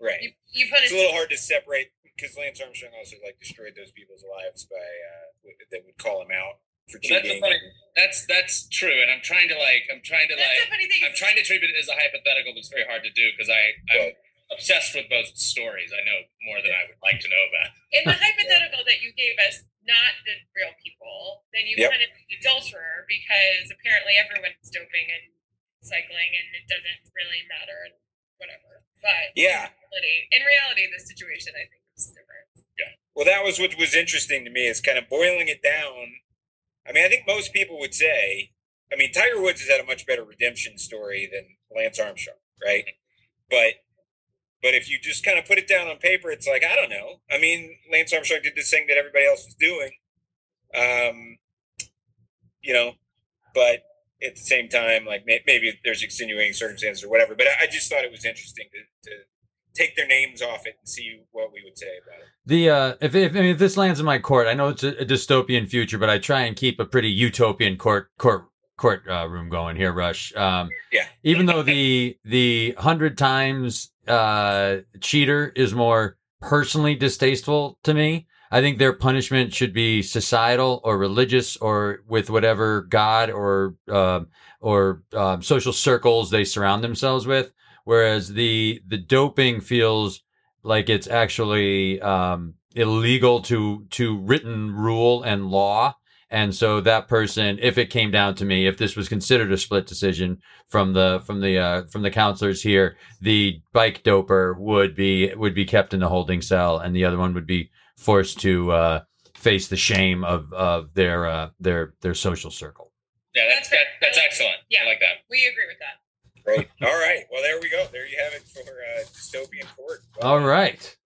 Right. You, you put It's a little hard to separate because Lance Armstrong also like destroyed those people's lives by uh, w- that would call him out for Well, that's cheating. funny- That's that's true, and I'm trying to like I'm trying to That's like funny thing. I'm trying to treat it as a hypothetical, but it's very hard to do because I I'm obsessed with both stories. I know more than I would like to know about. in the hypothetical that you gave us, not the real people, then you Yep. put it the adulterer because apparently everyone's doping and cycling, and it doesn't really matter and whatever. But Yeah. in reality, in reality, the situation I think is different. Yeah. Well, that was what was interesting to me is kind of boiling it down. I mean, I think most people would say, I mean, Tiger Woods has had a much better redemption story than Lance Armstrong, right? But but if you just kind of put it down on paper, it's like I don't know. I mean, Lance Armstrong did this thing that everybody else was doing, um, you know, but at the same time, like may- maybe there's extenuating circumstances or whatever. But I I just thought it was interesting to, to take their names off it and see what we would say about it. The uh, if if, I mean, if this lands in my court, I know it's a, a dystopian future, but I try and keep a pretty utopian court court court uh, room going here, Rush. Um, Yeah. Even though the the hundred times uh, cheater is more personally distasteful to me, I think their punishment should be societal or religious or with whatever god or um or um, social circles they surround themselves with. Whereas the the doping feels like it's actually um, illegal to to written rule and law. And so that person, if it came down to me, if this was considered a split decision from the from the uh, from the counselors here, the bike doper would be would be kept in the holding cell, and the other one would be forced to uh, face the shame of of their uh, their their social circle. Yeah, that's that, that's excellent. Yeah. I like that. We agree with that. Great. All right. Well, there we go. There you have it for uh, dystopian court. Well All right.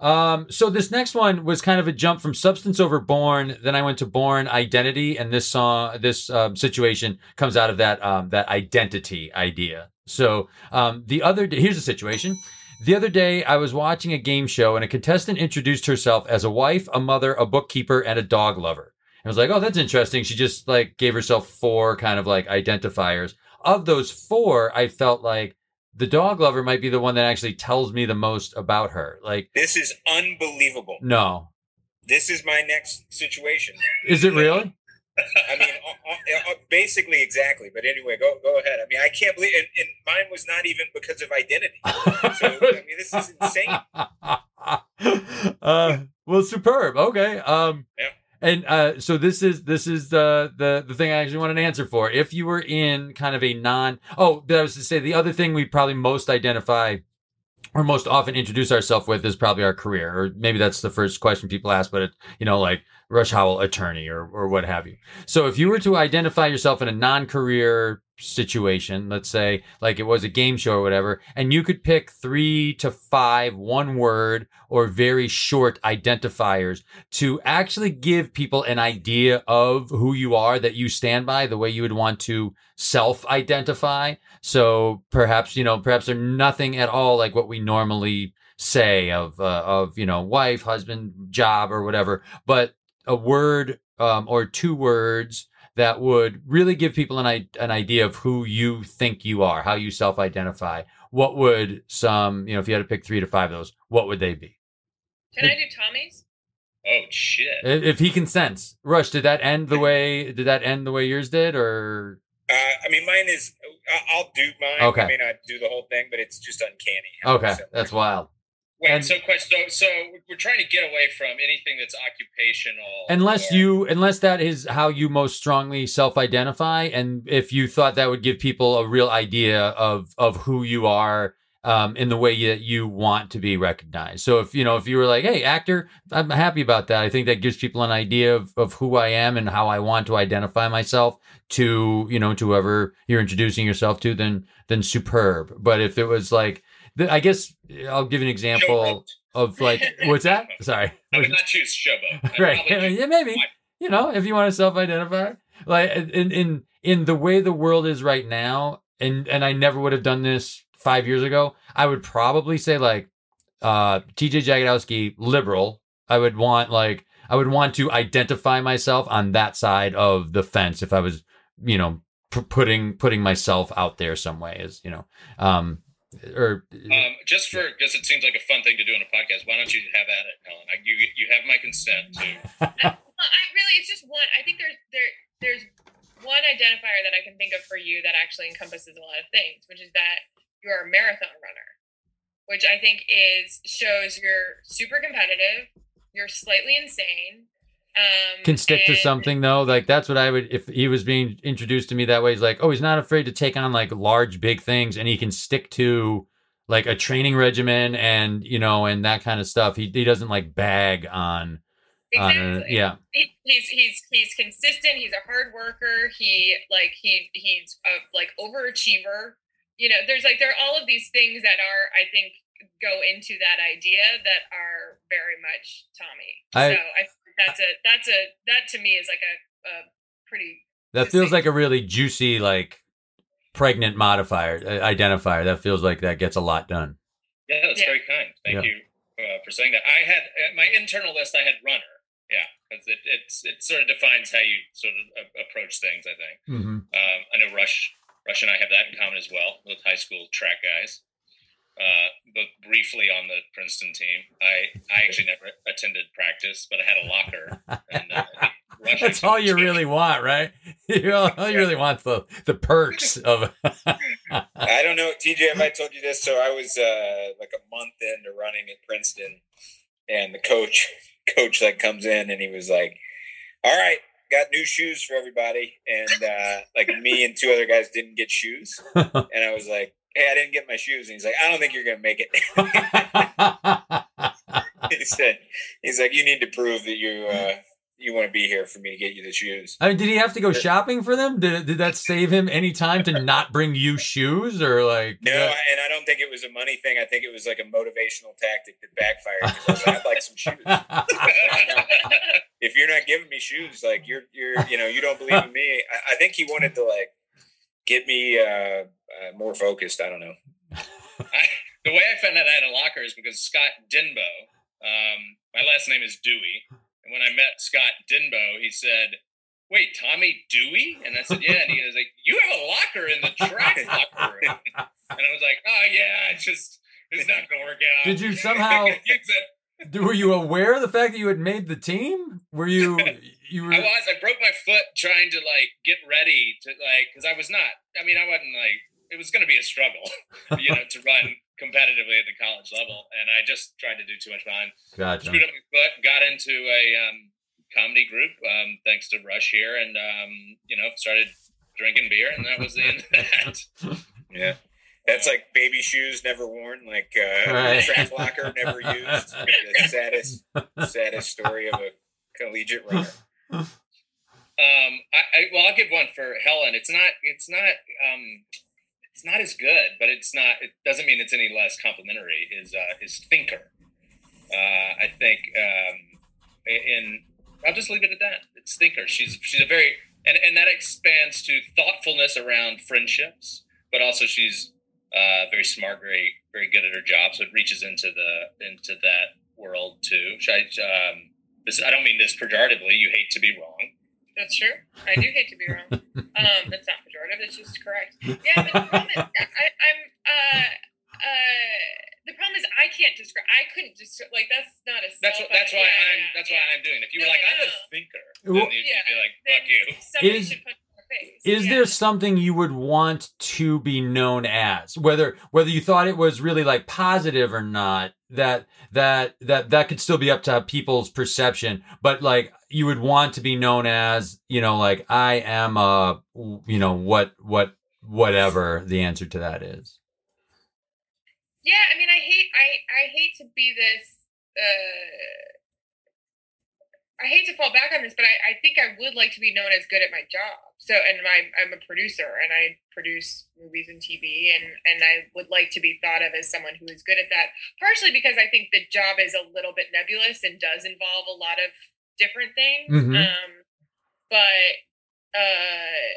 Um, so this next one was kind of a jump from substance over born. Then I went to Bourne identity, and this song, this um, situation comes out of that um, that identity idea. So um, the other day, here's the situation. The other day, I was watching a game show, and a contestant introduced herself as a wife, a mother, a bookkeeper, and a dog lover. I was like, oh, that's interesting. She just like gave herself four kind of like identifiers. Of those four, I felt like the dog lover might be the one that actually tells me the most about her. Like, This is unbelievable. no, This is my next situation. is it really? I mean, uh, uh, uh, basically exactly. But anyway, go go ahead. I mean, I can't believe, and, and mine was not even because of identity. So I mean, this is insane. uh, well, superb. Okay. Um, Yeah. And uh, so this is this is the the the thing I actually want an answer for. If you were in kind of a non oh, I was to say the other thing we probably most identify or most often introduce ourselves with is probably our career, or maybe that's the first question people ask. But it, you know, like Rush Howell attorney or or what have you. So if you were to identify yourself in a non-career situation, let's say like it was a game show or whatever, and you could pick three to five one word or very short identifiers to actually give people an idea of who you are that you stand by the way you would want to self-identify. So perhaps, you know, perhaps they're nothing at all like what we normally say of uh, of, you know, wife, husband, job or whatever, but a word um, or two words that would really give people an, i- an idea of who you think you are, how you self identify. What would some, you know, if you had to pick three to five of those, what would they be? Can I do Tommy's? Oh shit! If if he consents. Rush, did that end the way, did that end the way yours did or? Uh, I mean, mine is. I- I'll do mine. Okay. I may not do the whole thing, but it's just uncanny. Okay, that's wild. Wait, and- so. So, so we're trying to get away from anything that's occupational. Unless or- you, unless that is how you most strongly self-identify, and if you thought that would give people a real idea of of who you are um, in the way that you want to be recognized. So if you know, if you were like, "Hey, actor," I'm happy about that. I think that gives people an idea of of who I am and how I want to identify myself to you know to whoever you're introducing yourself to. Then then superb. But if it was like, I guess I'll give an example of like, what's that? Sorry. I would not choose Showboat. Right yeah maybe you know if you want to self-identify like in in in the way the world is right now and and i never would have done this five years ago i would probably say like uh tj jagodowski liberal i would want like i would want to identify myself on that side of the fence if i was you know p- putting putting myself out there some way is you know um or Um, just for because it seems like a fun thing to do on a podcast. Why don't you have at it, Helen? I, you you have my consent to. Well, I really, it's just one. I think there's there there's one identifier that I can think of for you that actually encompasses a lot of things, which is that you're a marathon runner, which I think is shows you're super competitive, you're slightly insane. Um, can stick to something though like that's what i would if he was being introduced to me that way he's like oh he's not afraid to take on like large big things and he can stick to like a training regimen and you know and that kind of stuff he, he doesn't like bag on Exactly. yeah he, he's he's he's consistent. He's a hard worker. He like he he's a like overachiever. You know, there's like there are all of these things that are I think go into that idea that are very much Tommy. I- so I that's a that's a that to me is like a, a pretty that feels like a really juicy like pregnant modifier uh, identifier that feels like that gets a lot done Yeah, that's Yeah. very kind. Thank Yeah. you uh, for saying that. I had at my internal list. I had runner. Yeah, because it it's it sort of defines how you sort of a- approach things. I think. mm-hmm. Um, I know Rush, Rush and I have that in common as well. Both high school track guys. Uh, both briefly on the Princeton team. I I actually never attended practice, but I had a locker. And uh, that's all you really want right you all, all you really want the the perks of I don't know, TJ, if I told you this. So I was uh, like a month into running at Princeton, and the coach, coach, like comes in and he was like, "All right, got new shoes for everybody," and uh, like me and two other guys didn't get shoes, and I was like, "Hey, I didn't get my shoes," and he's like, "I don't think you're gonna make it." he said, "He's like, you need to prove that you uh, you want to be here for me to get you the shoes." I mean, did he have to go shopping for them? Did did that save him any time to not bring you shoes or like? No, and I don't think it was a money thing. I think it was like a motivational tactic that backfired. I would like some shoes. if you're not giving me shoes, like you're you're you know you don't believe in me. I, I think he wanted to like get me uh, uh, more focused. I don't know. I, the way I found out I had a locker is because Scott Dinbo, um, my last name is Dewey. And when I met Scott Dinbo, he said, wait, Tommy Dewey? And I said, yeah. And he was like, you have a locker in the track locker room. And I was like, oh yeah, it's just it's not gonna work out. Did you somehow? Were you aware of the fact that you had made the team? Were you? You were. I was. I broke my foot trying to like get ready to like because I was not. I mean, I wasn't like it was going to be a struggle, you know, to run competitively at the college level, and I just tried to do too much behind. Gotcha. Screwed up my foot. Got into a um, comedy group um, thanks to Rush here, and um, you know, started drinking beer, and that was the end of that. Yeah. That's like baby shoes never worn, like uh, Right. track locker never used. the saddest, saddest story of a collegiate runner. Um, I, I well, I'll give one for Helen. It's not. It's not. Um, it's not as good, but it's not. It doesn't mean it's any less complimentary. Is uh, his thinker? Uh, I think. Um, in I'll just leave it at that. It's thinker. She's she's a very and and that expands to thoughtfulness around friendships, but also she's uh, very smart, very very good at her job. So it reaches into the into that world too. Um, this I don't mean this pejoratively. You hate to be wrong. That's true. I do hate to be wrong. Um, that's not pejorative. That's just correct. Yeah, but the problem is, I, I'm. Uh, uh, the problem is, I can't describe. I couldn't describe. Like that's not a. That's what, that's why yeah, I'm that's yeah. why I'm doing. it. If you were like no, I'm a thinker, Well- then you'd Yeah. be like Then fuck you. Somebody Is- should put it in your face. Is Yeah. there something you would want to be known as, whether whether you thought it was really like positive or not? That that that that could still be up to people's perception, but like you would want to be known as, you know, like I am a, you know, what what whatever the answer to that is. Yeah, I mean, I hate, I, I hate to be this. Uh, I hate to fall back on this, but I, I think I would like to be known as good at my job. So, and my, I'm a producer, and I produce movies and TV, and and I would like to be thought of as someone who is good at that. Partially because I think the job is a little bit nebulous and does involve a lot of different things. Mhm. Um, but uh,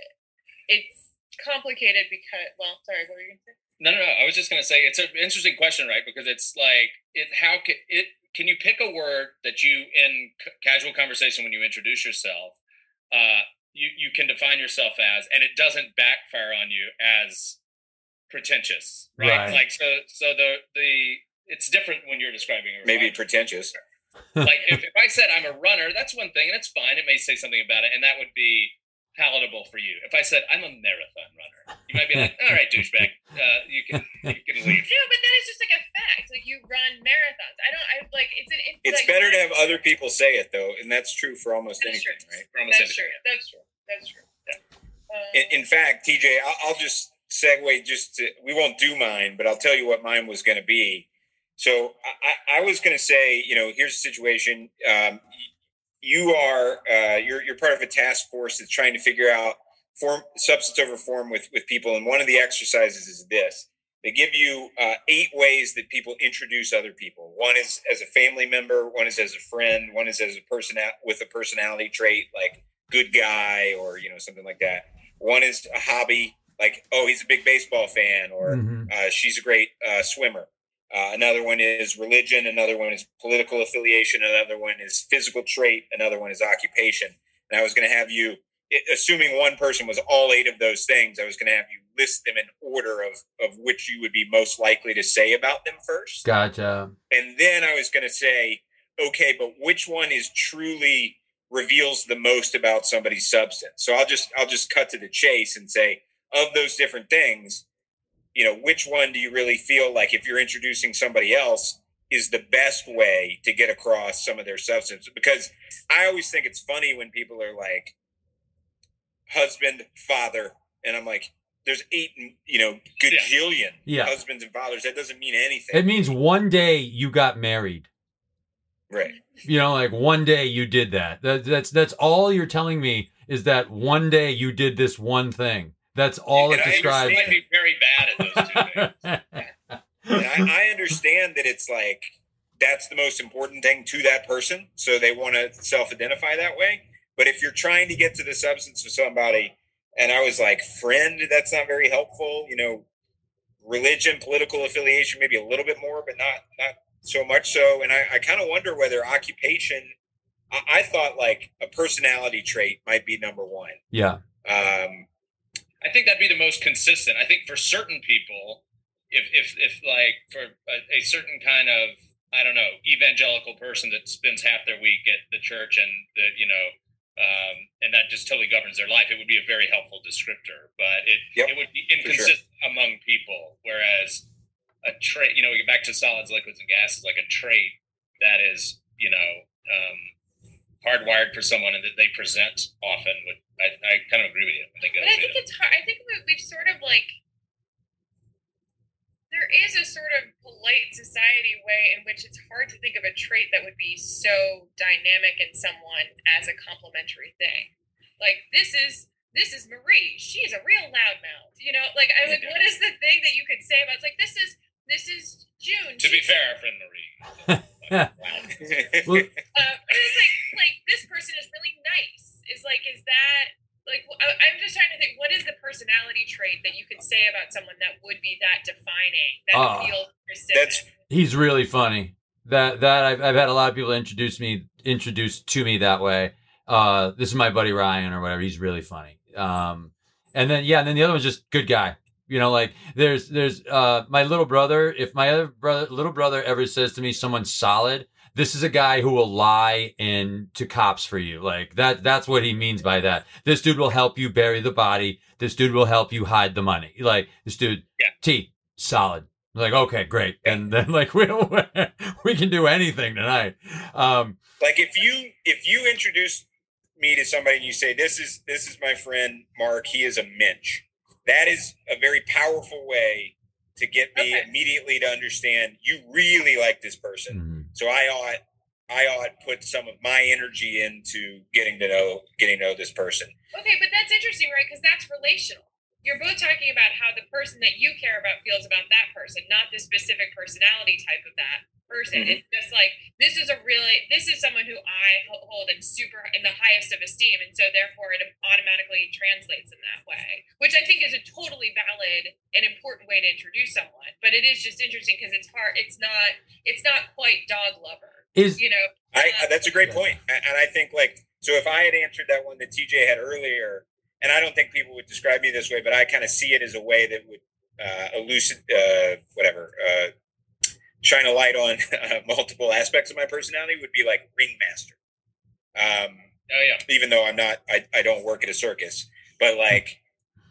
it's complicated because, well, sorry, what were you going to say? No, no, no. I was just gonna say it's an interesting question, right? Because it's like it. How can it? Can you pick a word that you, in c- casual conversation, when you introduce yourself, uh, you you can define yourself as, and it doesn't backfire on you as pretentious, right? Right. Like so, so the the it's different when you're describing your Maybe pretentious. like if, if I said I'm a runner, that's one thing, and it's fine. It may say something about it, and that would be palatable for you. If I said I'm a marathon runner, you might be like, "All right, douchebag, uh, you can you can leave." No, but that is just like a fact. Like you run marathons. I don't. I like. It's an. It's, It's like, better to have other people say it though, and that's true for almost That's anything, true. right? For almost That's true. That's true. That's true. Yeah. Um, In, in fact, TJ, I'll, I'll just segue. Just to, we won't do mine, but I'll tell you what mine was going to be. So I, I, I was going to say, you know, here's a situation. Um, y- you are uh, you're you're part of a task force that's trying to figure out form substance over form with with people, and one of the exercises is this. They give you uh, eight ways that people introduce other people. One is as a family member. One is as a friend. One is as a person with a personality trait like good guy or you know something like that. One is a hobby, like oh he's a big baseball fan or Mhm. uh, she's a great uh, swimmer. Uh, another one is religion. Another one is political affiliation. Another one is physical trait. Another one is occupation. And I was going to have you, assuming one person was all eight of those things, I was going to have you list them in order of of which you would be most likely to say about them first. Gotcha. And then I was going to say, okay, but which one is truly reveals the most about somebody's substance? So I'll just I'll just cut to the chase and say, of those different things, you know, which one do you really feel like if you're introducing somebody else is the best way to get across some of their substance? Because I always think it's funny when people are like husband, father, and I'm like, there's eight, you know, gajillion Yeah. husbands and fathers. That doesn't mean anything. It means one day you got married. Right. You know, like one day you did that. that that's that's all you're telling me is that one day you did this one thing. That's all it I describes. Might be very bad at those two things. I, I understand that it's like that's the most important thing to that person. So they want to self identify that way. But if you're trying to get to the substance of somebody, and I was like, friend, that's not very helpful. You know, religion, political affiliation, maybe a little bit more, but not not so much so. And I, I kind of wonder whether occupation I, I thought like a personality trait might be number one. Yeah. Um, I think that'd be the most consistent. I think for certain people, if if if like for a, a certain kind of I don't know evangelical person that spends half their week at the church and the you know um, and that just totally governs their life, it would be a very helpful descriptor. But it Yep, it would be inconsistent among people. Whereas a trait, you know, we get back to solids, liquids, and gases, like a trait that is you know um, hardwired for someone and that they present often. Would I, I kind of agree with you? I think But I think it's hard. I think we, we've sort of like there is a sort of polite society way in which it's hard to think of a trait that would be so dynamic in someone as a complimentary thing. Like this is this is Marie. She's a real loudmouth. You know, like I like what is the thing that you could say about? It's like this is this is June. To be fair, our friend Marie. Well, uh, but it's like like this person is really nice. Is like is that like I- I'm just trying to think what is the personality trait that you could say about someone that would be that defining that Ah, feels that's- he's really funny. That that I've I've had a lot of people introduce me introduced to me that way. Uh, this is my buddy Ryan or whatever. He's really funny. Um, and then yeah, and then the other one's just good guy. You know, like there's there's uh my little brother. If my other brother little brother ever says to me someone's solid, this is a guy who will lie in to cops for you. Like that that's what he means by that. This dude will help you bury the body. This dude will help you hide the money. Like this dude Yeah. T solid. Like okay, great. And then like we we can do anything tonight. Um like if you if you introduce me to somebody and you say this is this is my friend Mark, he is a mensch. That is a very powerful way to get me Okay. immediately to understand you really like this person. mhm. So I ought I ought put some of my energy into getting to know getting to know this person. Okay, but that's interesting, right? Because that's relational. You're both talking about how the person that you care about feels about that person, not the specific personality type of that person. Mhm. It's just like this is a really this is someone who I hold in super in the highest of esteem, and so therefore it automatically translates in that way, which I think is a totally valid and important way to introduce someone. But it is just interesting because it's hard. It's not. It's not quite dog lover. Is You know. I Uh, that's a great Yeah. point. A- and I think like so if I had answered that one that TJ had earlier, and I don't think people would describe me this way, but I kind of see it as a way that would uh, elucid uh, whatever uh, shine a light on uh, multiple aspects of my personality would be like ringmaster. Um, Oh yeah. even though I'm not, I, I don't work at a circus, but like,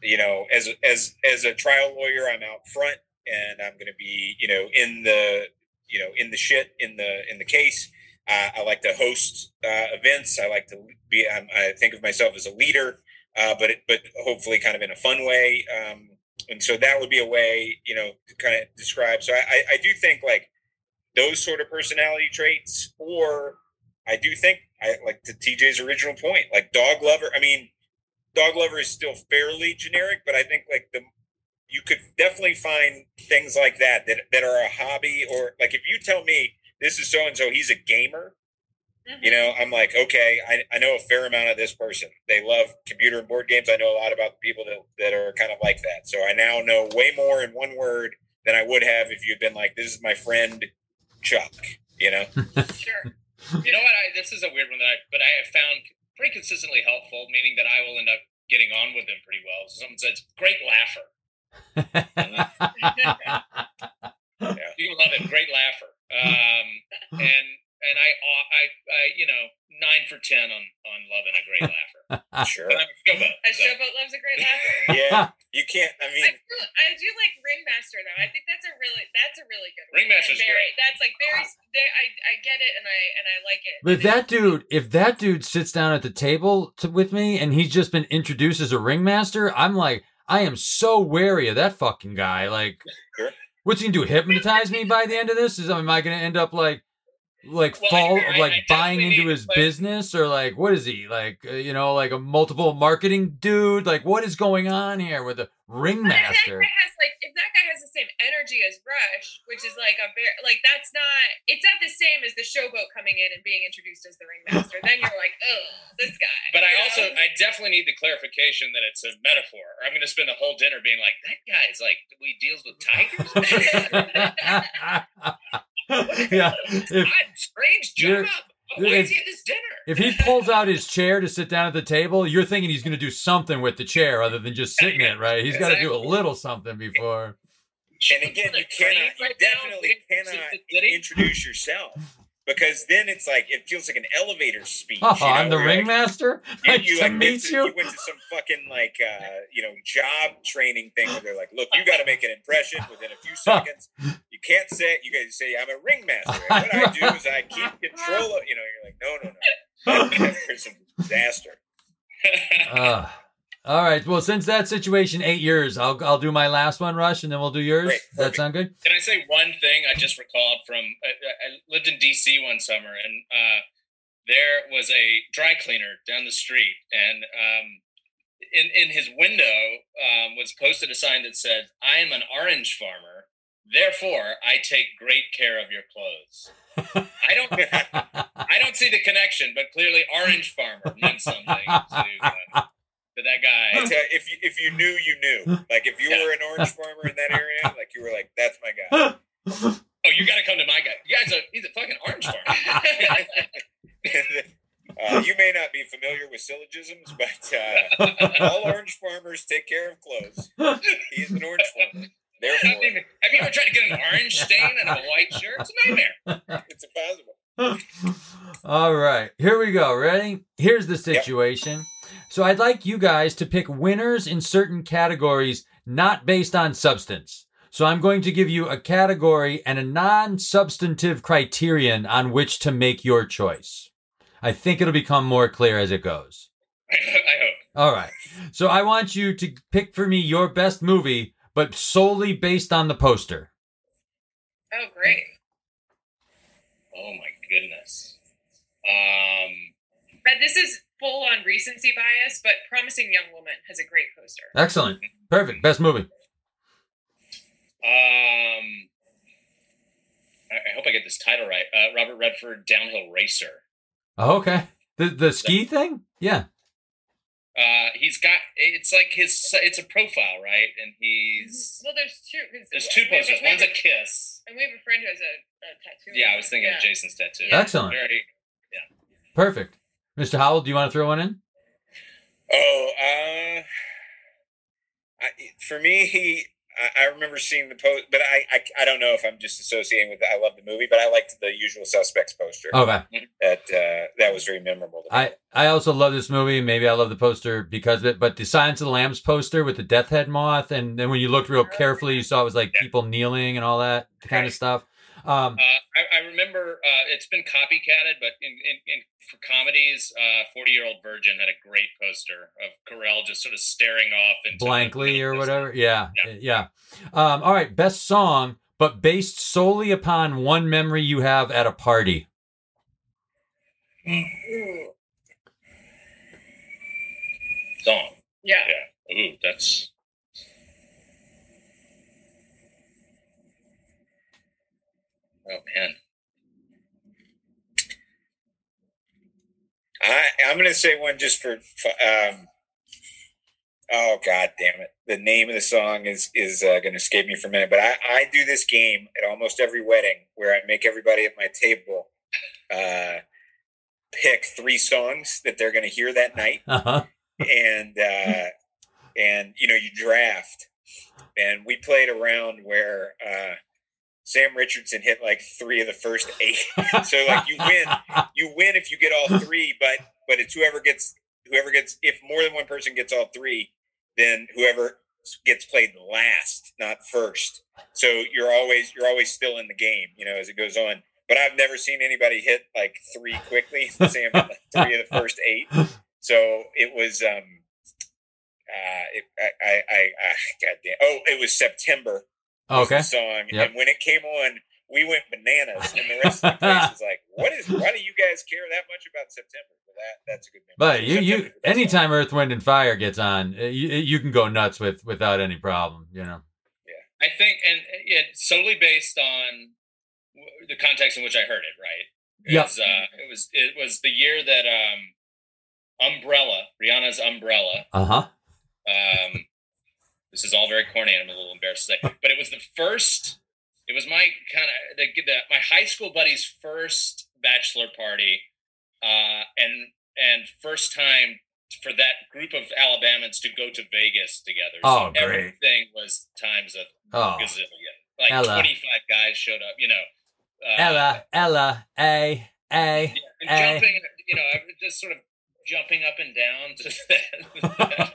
you know, as as as a trial lawyer, I'm out front and I'm going to be, you know, in the, you know, in the shit in the in the case. Uh, I like to host uh, events. I like to be. I'm, I think of myself as a leader, uh, but it, but hopefully kind of in a fun way. Um, and so that would be a way, you know, to kind of describe. So I, I, do think like those sort of personality traits, or I do think I like to TJ's original point, like dog lover. I mean, dog lover is still fairly generic, but I think like the you could definitely find things like that that that are a hobby or like if you tell me this is so and so, he's a gamer. Mhm. You know, I'm like, okay, I, I know a fair amount of this person. They love computer and board games. I know a lot about the people that, that are kind of like that. So I now know way more in one word than I would have if you'd been like, this is my friend Chuck, you know? Sure. You know what? I, this is a weird one that I, but I have found pretty consistently helpful, meaning that I will end up getting on with them pretty well. So someone says, "Great laugher." You love it. Great laugher. Um, and and I, I, I, you know, nine for ten on on loving a great laugher. Sure. But I'm a showboat. A so- showboat loves a great laugher. Yeah. You can't, I I mean, do, I do like Ringmaster though. I think that's a really that's a really good one. Ringmaster's very, great. That's like very. They, I I get it and I and I like it. But if that dude, if that dude sits down at the table to, with me and he's just been introduced as a ringmaster, I'm like, I am so wary of that fucking guy. Like, Sure. what's he gonna do? Hypnotize me by the end of this? Is am I gonna end up like, like Well, fall, I- I- like I buying into his to play- business, or like what is he like? Uh, you know, like a multiple marketing dude? Like, what is going on here with the But if that ringmaster? guy has like if that guy has the same energy as Rush, which is like a very like that's not it's not the same as the showboat coming in and being introduced as the ringmaster. then you're like, oh, this guy. But I you also. I definitely need the clarification that it's a metaphor, or I'm going to spend the whole dinner being like, "That guy is like, we deals with tigers." yeah. If, Odd, strange You're- job. Why If- is he at this dinner? If he pulls out his chair to sit down at the table, you're thinking he's going to do something with the chair other than just sitting it, right? He's got to do a little something before. And again, you Like cannot, you definitely cannot introduce yourself because then it's like it feels like an elevator speech. Oh, you know, I'm the like, ringmaster. you, Nice you to like meet went to, you. you went to some fucking like uh, you know job training thing where they're like, look, you got to make an impression within a few seconds. You can't say it. You to say I'm a ringmaster. And what I do is I keep control of. You know, you're like, no, no, no. That a disaster. Uh, all right. Well, since that situation, eight years, I'll I'll do my last one, Rush, and then we'll do yours. Great, Does that perfect. sound good? Can I say one thing I just recalled from? I, I lived in D.C. one summer, and uh, there was a dry cleaner down the street, and um, in in his window um, was posted a sign that said, "I am an orange farmer, therefore I take great care of your clothes." I don't. I don't see the connection, but clearly, orange farmer meant something to, uh, to that guy. tell you, if you if you knew, you knew. Like if you Yeah. were an orange farmer in that area, like you were like, that's my guy. Oh, you got to come to my guy. You guys, are, he's a fucking orange farmer. uh, you may not be familiar with syllogisms, but uh, all orange farmers take care of clothes. He's an orange farmer. Therefore, Have you, have you ever tried to get an orange stain on a white shirt? It's a nightmare. it's impossible. All right, here we go. Ready? Here's the situation. So I'd like you guys to pick winners in certain categories, not based on substance. So I'm going to give you a category and a non-substantive criterion on which to make your choice. I think it'll become more clear as it goes. I, I hope. All right. So I want you to pick for me your best movie, but solely based on the poster. Oh, great. Oh my goodness. Um, But this is full on recency bias, but Promising Young Woman has a great poster. Excellent. Perfect. Best movie. um, I, I hope I get this title right. Uh, Robert Redford, Downhill Racer. Oh, okay. The the ski thing? Yeah. Uh, he's got. It's like his. It's a profile, right? And he's. Well, there's two. There's two we have a- posters. One's a kiss. And we have a friend who has a, a tattoo. Yeah, I was thinking Yeah. of Jason's tattoo. Excellent. Very. Perfect. Mr. Howell, do you want to throw one in? Oh, uh, I, for me, he. I, I remember seeing the post, but I, I I don't know if I'm just associating with. I love the movie, but I liked the Usual Suspects poster. Okay. That uh, that was very memorable. I, I also love this movie. Maybe I love the poster because of it, but the Silence of the Lambs poster with the death head moth, and then when you looked real carefully, you saw it was like people kneeling and all that kind of stuff. Um, Uh, I, I remember uh, it's been copycatted, but in, in, in for comedies, Forty Year Old Virgin had a great poster of Carell just sort of staring off into blankly or whatever. Yeah, Yeah. yeah. Um, all right, best song, but based solely upon one memory you have at a party. song. Yeah. Yeah. Ooh, that's. Oh man. I I'm gonna say one just for. Um, oh God damn it! The name of the song is is uh, gonna escape me for a minute, but I I do this game at almost every wedding where I make everybody at my table uh, pick three songs that they're gonna hear that night. Uh-huh. and uh, and you know you draft, and we played around where uh, Sam Richardson hit like three of the first eight. so like you win, you win if you get all three, but but it's whoever gets whoever gets if more than one person gets all three, then whoever gets played last, not first. So you're always you're always still in the game, you know, as it goes on. But I've never seen anybody hit like three quickly. Sam three of the first eight. So it was um uh it, I I I, I God damn oh it was September okay. the song Yep. and when it came on we went bananas and the rest of the place was like what is why do you guys care that much about September well, that that's a good memory. But you, you, September's the song. anytime Earth, Wind, and Fire gets on, uh, you, you can go nuts with without any problem. You know. Yeah, I think, and it solely based on the context in which I heard it. Right? It Yep. was, uh, it was it was the year that um, Umbrella, Rihanna's Umbrella. Uh huh. Um, this is all very corny, and I'm a little embarrassed to say, but it was the first. It was my kind of the, the my high school buddy's first bachelor party uh, and and first time for that group of Alabamans to go to Vegas together. Oh, so great. Everything was times of Oh, gazillion. Like Ella. 25 guys showed up, you know. Uh, Ella, Ella, A, A. yeah, and Eh. jumping, you know, just sort of jumping up and down to that.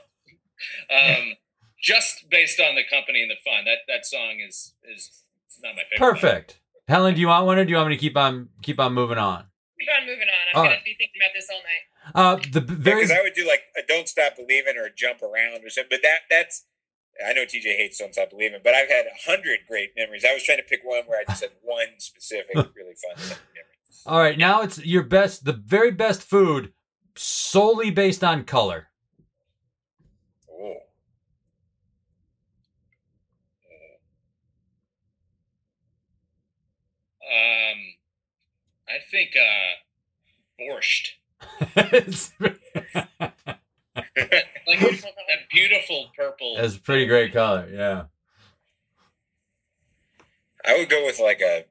um, just based on the company and the fun. That that song is is not my favorite. Perfect. Helen, do you want one, or do you want me to keep on keep on moving on? Keep on moving on. I'm All gonna right. be thinking about this all night. Uh, the very because I would do like a "Don't Stop Believing" or "Jump Around" or something. But that that's I know TJ hates "Don't Stop Believing," but I've had a hundred great memories. I was trying to pick one where I just had one specific really fun memory. all right. Now it's your best, the very best food, solely based on color. Oh, Um, I think uh, borscht, like Beautiful that beautiful purple. it's a pretty great color. Yeah. I would go with like a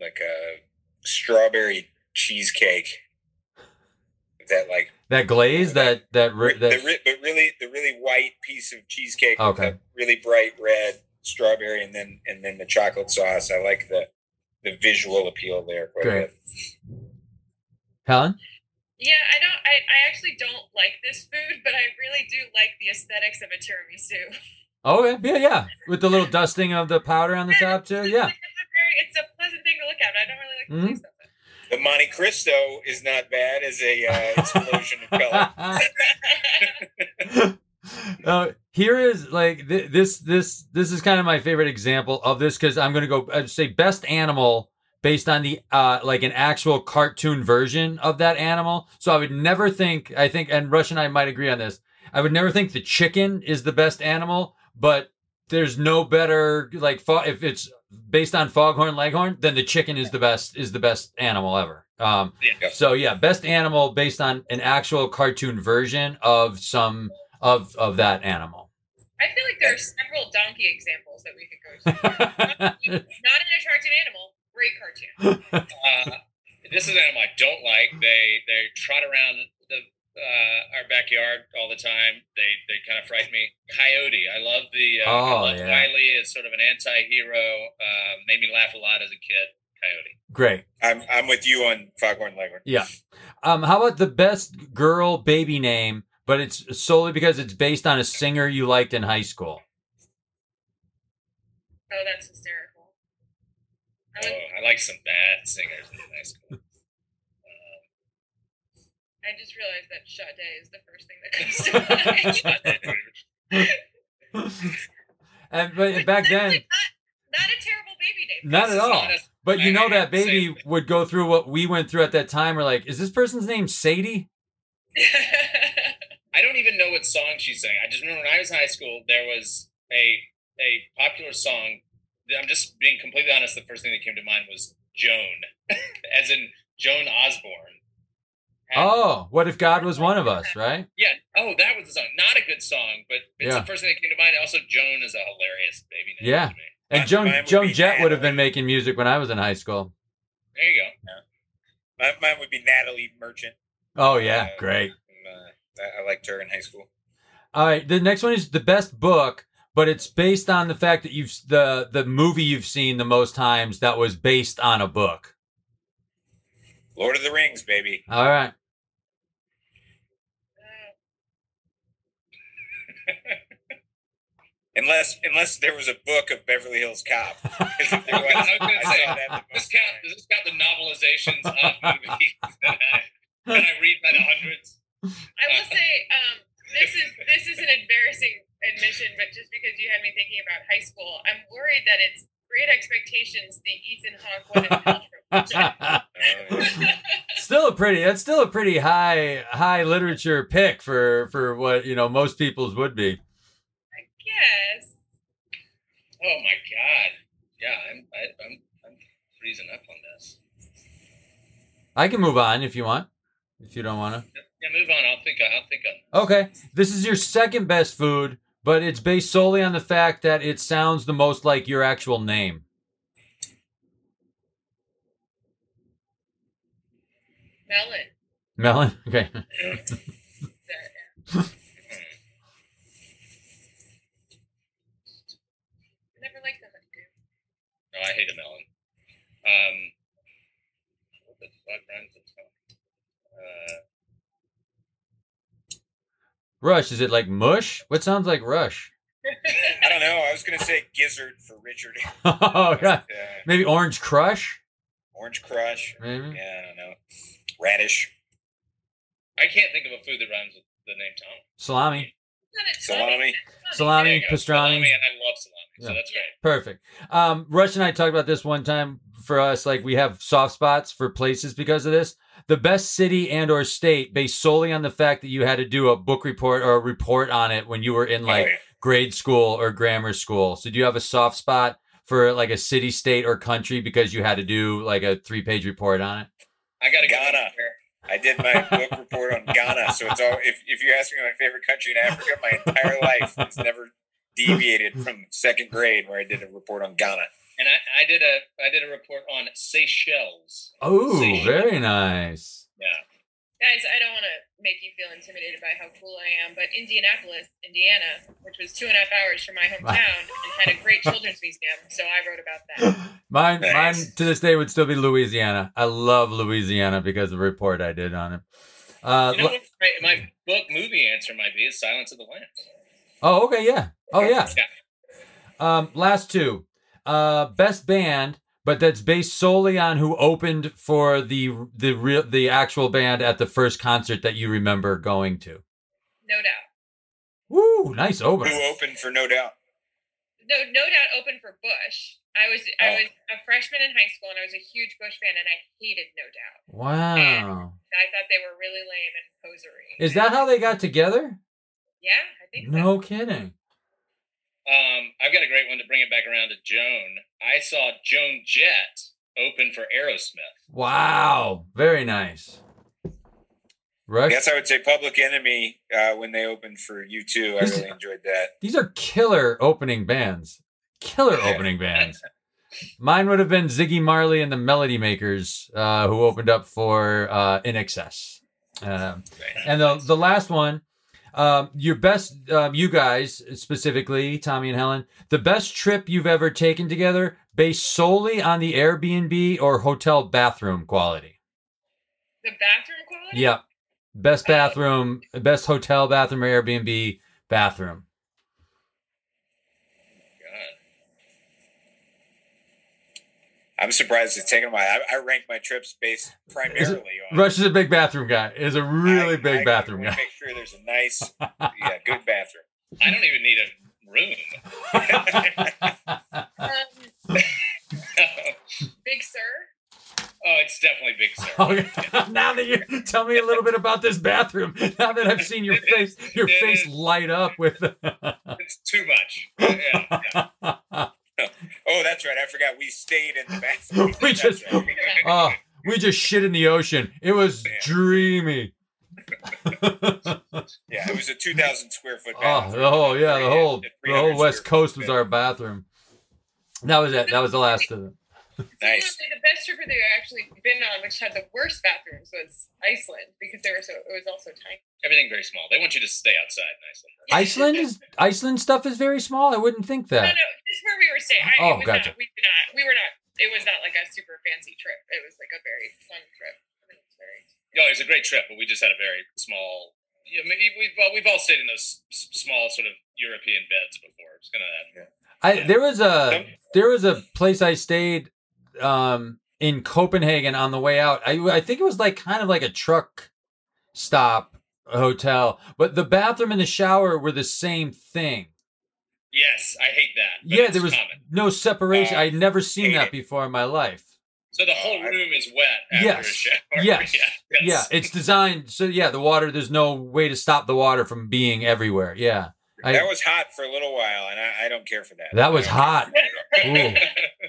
like a strawberry cheesecake. That like That glaze, that that ri- ri- the that ri- but really the really white piece of cheesecake Okay. a really bright red strawberry and then and then the chocolate sauce. I like the the visual appeal there quite a Great. bit. Helen. Yeah, I don't. I, I actually don't like this food, but I really do like the aesthetics of a tiramisu. Oh yeah, yeah, yeah. With the little dusting of the powder on the top too. Yeah. It's a very, it's a pleasant thing to look at. But I don't really like the Mhm. taste of it. The Monte Cristo is not bad as a uh, explosion of color. uh, here is like th- this this this is kind of my favorite example of this because I'm gonna go uh, say best animal based on the uh like an actual cartoon version of that animal. So I would never think I think and Rush and I might agree on this. I would never think the chicken is the best animal, but there's no better like fo- if it's based on foghorn leghorn, then the chicken is the best is the best animal ever. Um, Yeah. so yeah, best animal based on an actual cartoon version of some of of that animal. I feel like there are several donkey examples that we could go to. not an attractive animal, great cartoon. uh, this is an animal I don't like. They they trot around the uh, our backyard all the time. They they kind of frighten me. Coyote. I love the. Uh, Oh, I love yeah. Wiley as sort of an anti-hero. Uh, made me laugh a lot as a kid. Coyote. Great. I'm I'm with you on Foghorn Leghorn. Yeah. Um, how about the best girl baby name, but it's solely because it's based on a singer you liked in high school? Oh, that's hysterical. I Oh, I like some bad singers in high school. I just realized that Sade is the first thing that comes to mind. and but back then, Not, not a terrible baby name. not at all. not a- But you know that baby would go through what we went through at that time. We're like, is this person's name Sadie? I don't even know what song she sang. I just remember when I was in high school, there was a a popular song. I'm just being completely honest. The first thing that came to mind was Joan, as in Joan Osborne. And- Oh, what if God was one of us, right? yeah. Oh, that was the song. Not a good song, but it's Yeah. the first thing that came to mind. Also, Joan is a hilarious baby name. Yeah. To me. And Mine Joan Joan be Jett would have been making music when I was in high school. There you go. Mine, mine would be Natalie Merchant. Oh yeah, Uh, great. From, I, I liked her in high school. All right, the next one is the best book, but it's based on the fact that you've the the movie you've seen the most times that was based on a book. Lord of the Rings, baby. All right. Unless unless there was a book of Beverly Hills Cop. was, I was gonna say, saw that the Does this count? Does this count the novelizations of movies that I, that I read by the hundreds? I will say, um, this is this is an embarrassing admission, but just because you had me thinking about high school, I'm worried that it's Great Expectations, the Ethan Hawke one and Paltrow. Yeah. still a pretty that's still a pretty high high literature pick for for what, you know, most people's would be. I guess. Oh my god! Yeah, I'm I, I'm I'm freezing up on this. I can move on if you want. If you don't want to. Yeah, move on. I'll think. I'll think on. Okay. This is your second best food, but it's based solely on the fact that it sounds the most like your actual name. Melon. Melon. Okay. Never liked them. No, I hate a melon. Um, what the fuck rhymes with melon? Uh, Rush. Is it like mush? What sounds like rush? I don't know. I was gonna say gizzard for Richard. oh, yeah. Uh, Maybe orange crush. orange crush. Maybe. Yeah, I don't know. Radish. I can't think of a food that rhymes with the name Tom. Salami. Salami. Salami, There pastrami. Salami, and I love salami, so that's great. Perfect. Um, Rush and I talked about this one time. For us, like we have soft spots for places because of this. The best city and or state based solely on the fact that you had to do a book report or a report on it when you were in like Oh, yeah. grade school or grammar school. So do you have a soft spot for like a city, state, or country because you had to do like a three page report on it? I gotta go Ghana. I did my book report on Ghana, so it's all. If, if you ask me my favorite country in Africa, my entire life it's never deviated from second grade where I did a report on Ghana. And I, I did a I did a report on Seychelles. Oh, Seychelles. very nice. Yeah. Guys, I don't want to make you feel intimidated by how cool I am, but Indianapolis, Indiana, which was two and a half hours from my hometown, and had a great children's museum, so I wrote about that. Mine, Nice. mine to this day would still be Louisiana. I love Louisiana because of the report I did on it. Uh, You know what my, my book movie answer might be is Silence of the Lambs. Oh, okay, yeah. Oh, yeah. Yeah. Um, last two. Uh, best band, but that's based solely on who opened for the the real the actual band at the first concert that you remember going to. No doubt. Woo, nice opener. Who opened for No Doubt? No, no doubt open for Bush. I was I Oh. was a freshman in high school, and I was a huge Bush fan, and I hated No Doubt. Wow. I thought they were really lame and posery. Is that how they got together? Yeah, I think so. No kidding. Um, I've got a great one to bring it back around to Joan. I saw Joan Jett open for Aerosmith. Wow. Very nice. Rush. I guess I would say Public Enemy uh, when they opened for U2. I This is- really enjoyed that. These are killer opening bands. Killer opening bands. Mine would have been Ziggy Marley and the Melody Makers, uh, who opened up for uh, INXS. Um, and the the last one, um, your best, um, you guys specifically, Tommy and Helen, the best trip you've ever taken together, based solely on the Airbnb or hotel bathroom quality. The bathroom quality. Yep, best bathroom, best hotel bathroom or Airbnb bathroom. God. I'm surprised it's taken a while. I, I rank my trips based primarily on Rush is a big bathroom guy. Is a really I- big I bathroom wanna guy. Make sure there's a nice, yeah, good bathroom. I don't even need a room. Um, Big Sur. oh, it's definitely Big Sur. Okay. now that you tell me a little bit about this bathroom, now that I've seen your face, your It face is. light up with. It's too much. Yeah, yeah. Oh, that's right. I forgot we stayed in the bathroom. We just- right. oh, we just shit in the ocean. It was Yeah. dreamy. yeah, it was a 2,000 square foot Oh, bathroom. the whole yeah, the whole the whole West Coast was bed. our bathroom. That was it. That was the last of it. Nice. Honestly, the best trip that I've actually been on, which had the worst bathrooms, was Iceland because they were so. It was also tiny. Everything very small. They want you to stay outside nicely. Iceland is Iceland stuff is very small. I wouldn't think that. no, no, this is where we were staying. I, Oh, it was gotcha. Not, we did not. We were not. It was not like a super fancy trip. It was like a very fun trip. It was very. No, it was a great trip, but we just had a very small. Yeah, I mean, we've well, we've all stayed in those s- small sort of European beds before. It's gonna that. I there was a there was a place I stayed um in Copenhagen on the way out. I I think it was like kind of like a truck stop hotel, but the bathroom and the shower were the same thing. Yes, I hate that. yeah, there was common. no separation. Uh, I'd never seen that it. before in my life. So the whole room is wet after Yes. a shower. Yes. yeah, Yeah, it's designed so yeah, the water there's no way to stop the water from being everywhere. Yeah. I- that was hot for a little while, and I, I don't care for that. That was I don't care. hot.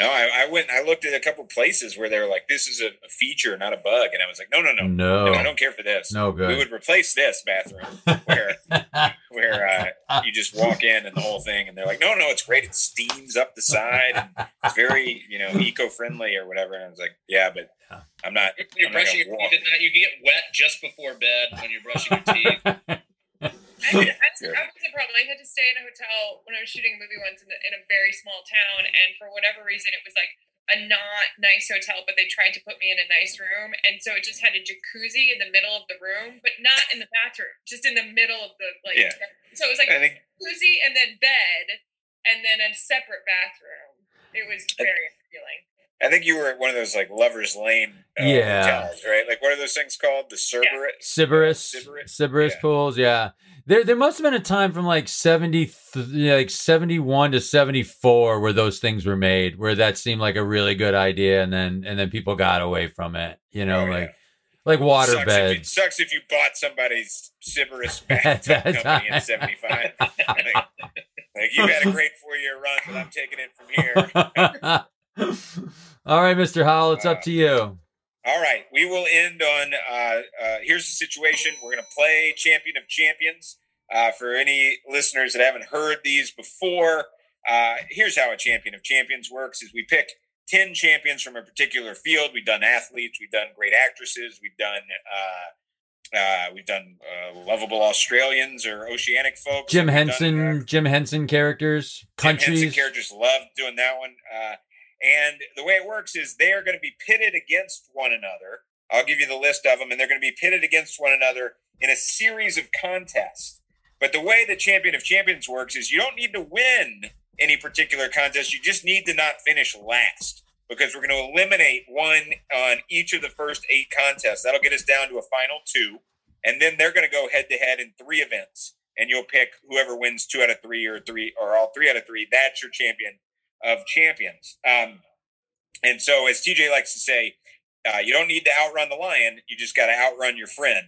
Ooh. No, I, I went. I looked at a couple places where they were like, "This is a, a feature, not a bug," and I was like, "No, no, no, no, I don't care for this. No We would replace this bathroom where where uh, you just walk in and the whole thing, and they're like, "No, no, it's great. It steams up the side, and it's very, you know, eco-friendly or whatever." And I was like, "Yeah, but I'm not. You're I'm brushing gonna your teeth at night. You get wet just before bed when you're brushing your teeth. I, had, I, was the problem. I had to stay in a hotel when I was shooting a movie once in, the, in a very small town, and for whatever reason, it was like a not nice hotel, but they tried to put me in a nice room, and so it just had a jacuzzi in the middle of the room, but not in the bathroom, just in the middle of the like. Yeah. So it was like think jacuzzi and then bed, and then a separate bathroom. It was very appealing. I think you were at one of those like lovers lane uh, Yeah. hotels, right? Like what are those things called? The Cerberus. Sybaris, Sybaris? Sybaris Yeah. pools, yeah. There, there must have been a time from like seventy, like seventy-one to seventy-four, where those things were made, where that seemed like a really good idea, and then and then people got away from it. You know, Oh, yeah. like like water sucks If you, beds. sucks if you bought somebody's Sybaris bathtub that company in '75. like, like you had a great four-year run, but I'm taking it from here. All right, Mr. Howell, it's up to you. All right, we will end on. Uh, uh, here's the situation: we're going to play Champion of Champions. Uh, for any listeners that haven't heard these before, uh, here's how a Champion of Champions works: is we pick ten champions from a particular field. We've done athletes, we've done great actresses, we've done. Uh, uh, we've done uh, lovable Australians or oceanic folks. Jim We've done, Henson, uh, Jim Henson characters, Jim Henson countries. characters love doing that one. And the way it works is they are going to be pitted against one another. I'll give you the list of them, and they're going to be pitted against one another in a series of contests. But the way the Champion of Champions works is you don't need to win any particular contest. You just need to not finish last because we're going to eliminate one on each of the first eight contests. That'll get us down to a final two. And then they're going to go head to head in three events. And you'll pick whoever wins two out of three or three or all three out of three. That's your champion of champions. Um, and so, as TJ likes to say, uh, you don't need to outrun the lion. You just got to outrun your friend,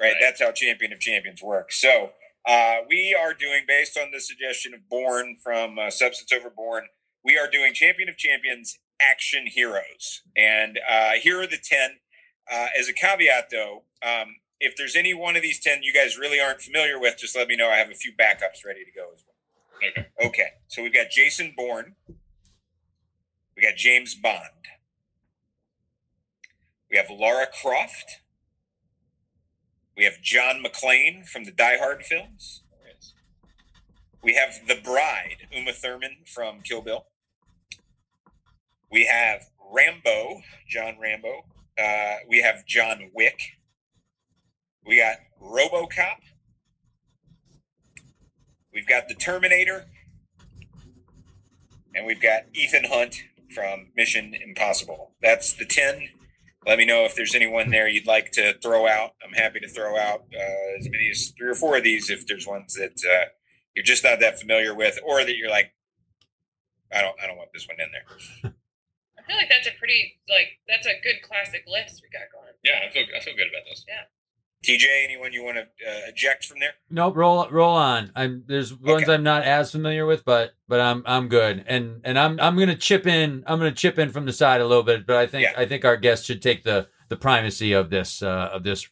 right? Right. That's how Champion of Champions works. So, uh, we are doing, based on the suggestion of Born from uh, Substance Over Born, we are doing Champion of Champions action heroes. And uh, here are the 10. Uh, as a caveat, though, um, if there's any one of these 10 you guys really aren't familiar with, just let me know. I have a few backups ready to go as well. Okay. Okay, so we've got Jason Bourne. We got James Bond. We have Laura Croft. We have John McClane from the Die Hard films. We have The Bride, Uma Thurman from Kill Bill. We have Rambo, John Rambo. Uh, we have John Wick. We got RoboCop. We've got The Terminator. And we've got Ethan Hunt from Mission Impossible. That's the 10. Let me know if there's anyone there you'd like to throw out. I'm happy to throw out uh, as many as three or four of these if there's ones that uh, you're just not that familiar with, or that you're like, I don't, I don't want this one in there. I feel like that's a pretty like that's a good classic list we got going. Yeah, I feel I feel good about this. TJ, anyone you want to uh, eject from there? Nope, roll roll on. I'm there's ones I'm not as familiar with, but but I'm I'm good, and and I'm I'm gonna chip in. I'm gonna chip in from the side a little bit, but I think Yeah. I think our guest should take the the primacy of this uh, of this.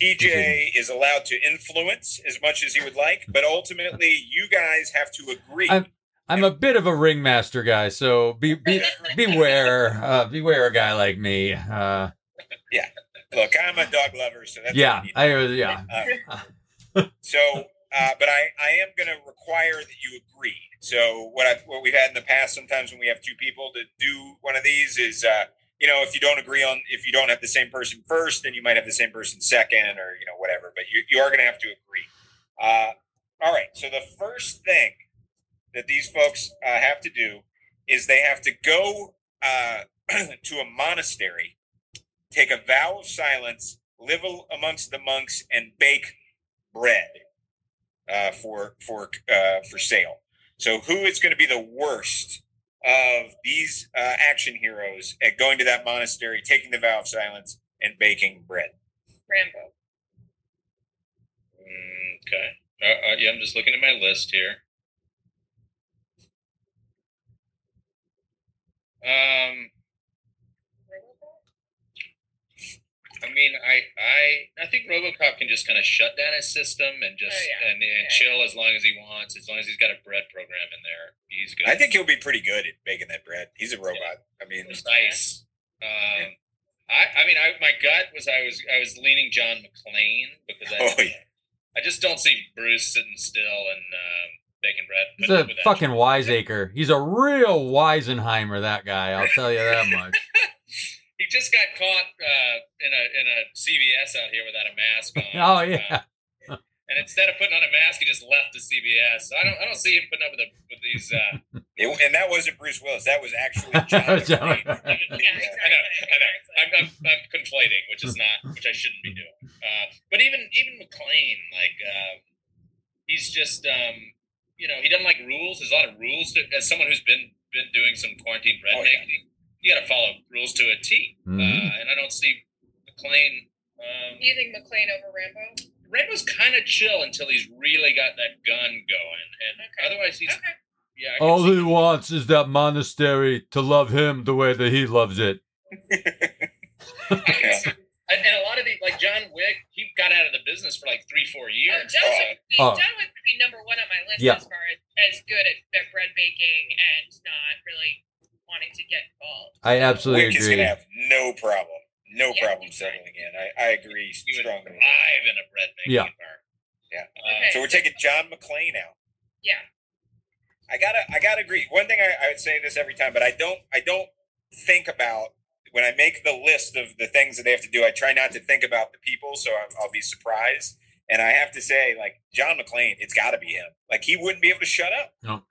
TJ is allowed to influence as much as he would like, but ultimately, you guys have to agree. I'm- I'm a bit of a ringmaster guy, so be, be beware uh, beware a guy like me. Uh, Look, I'm a dog lover, so that's yeah. I was yeah. So, uh, but I, I am going to require that you agree. So, what I what we've had in the past, sometimes when we have two people to do one of these, is uh, you know, if you don't agree on, if you don't have the same person first, then you might have the same person second, or you know, whatever. But you you are going to have to agree. Uh, all right. So the first thing that these folks uh, have to do is they have to go uh, to a monastery, take a vow of silence, live amongst the monks, and bake bread uh, for for uh, for sale. So, who is going to be the worst of these uh, action heroes at going to that monastery, taking the vow of silence, and baking bread? Rambo. Mm, Okay. Uh, uh, yeah, I'm just looking at my list here. Um, I mean, I, I, I think RoboCop can just kind of shut down his system and just Oh, yeah. and, and Yeah. chill as long as he wants, as long as he's got a bread program in there. He's good. I think he'll be pretty good at making that bread. He's a robot. I mean, precise. Um, I, I mean, I, my gut was I was I was leaning John McClane because I, oh yeah. I just don't see Bruce sitting still and um, baking bread. He's a up with that fucking wiseacre. He's a real Weisenheimer, that guy. I'll tell you that much. He just got caught uh, in a in a CVS out here without a mask on. Oh yeah. Uh, and instead of putting on a mask, he just left the CVS. So I don't I don't see him putting up with, the, with these. Uh, It, and that wasn't Bruce Willis. That was actually John. John Yeah, exactly. I know, I know. I'm, I'm, I'm conflating, which is not, which I shouldn't be doing. Uh, but even even McClane, like uh, he's just, um, you know, he doesn't like rules. There's a lot of rules. To, as someone who's been been doing some quarantine bread Oh, yeah. Making, you got to follow rules to a T. Mhm. Uh, and I don't see McClane. Um, you think McClane over Rambo? Red was kind of chill until he's really got that gun going, and Okay. otherwise he's Okay. yeah. All see he wants is that monastery to love him the way that he loves it. Yeah. And, and a lot of the like John Wick, he got out of the business for like three, four years. John Wick, would be, Oh. John Wick would be number one on my list Yeah. as far as, as good at, at bread baking and not really wanting to get involved. I absolutely Wick is agree. gonna have no problem, no Yeah, problem he's right. settling in. I, I agree he would strongly. thrive in a bread making Yeah. environment. Yeah. Uh, Okay. So we're taking John McClane out. Yeah. I gotta I gotta agree. One thing I, I would say this every time, but I don't I don't think about when I make the list of the things that they have to do. I try not to think about the people, so I'm, I'll be surprised. And I have to say, like John McClane, it's got to be him. Like he wouldn't be able to shut up.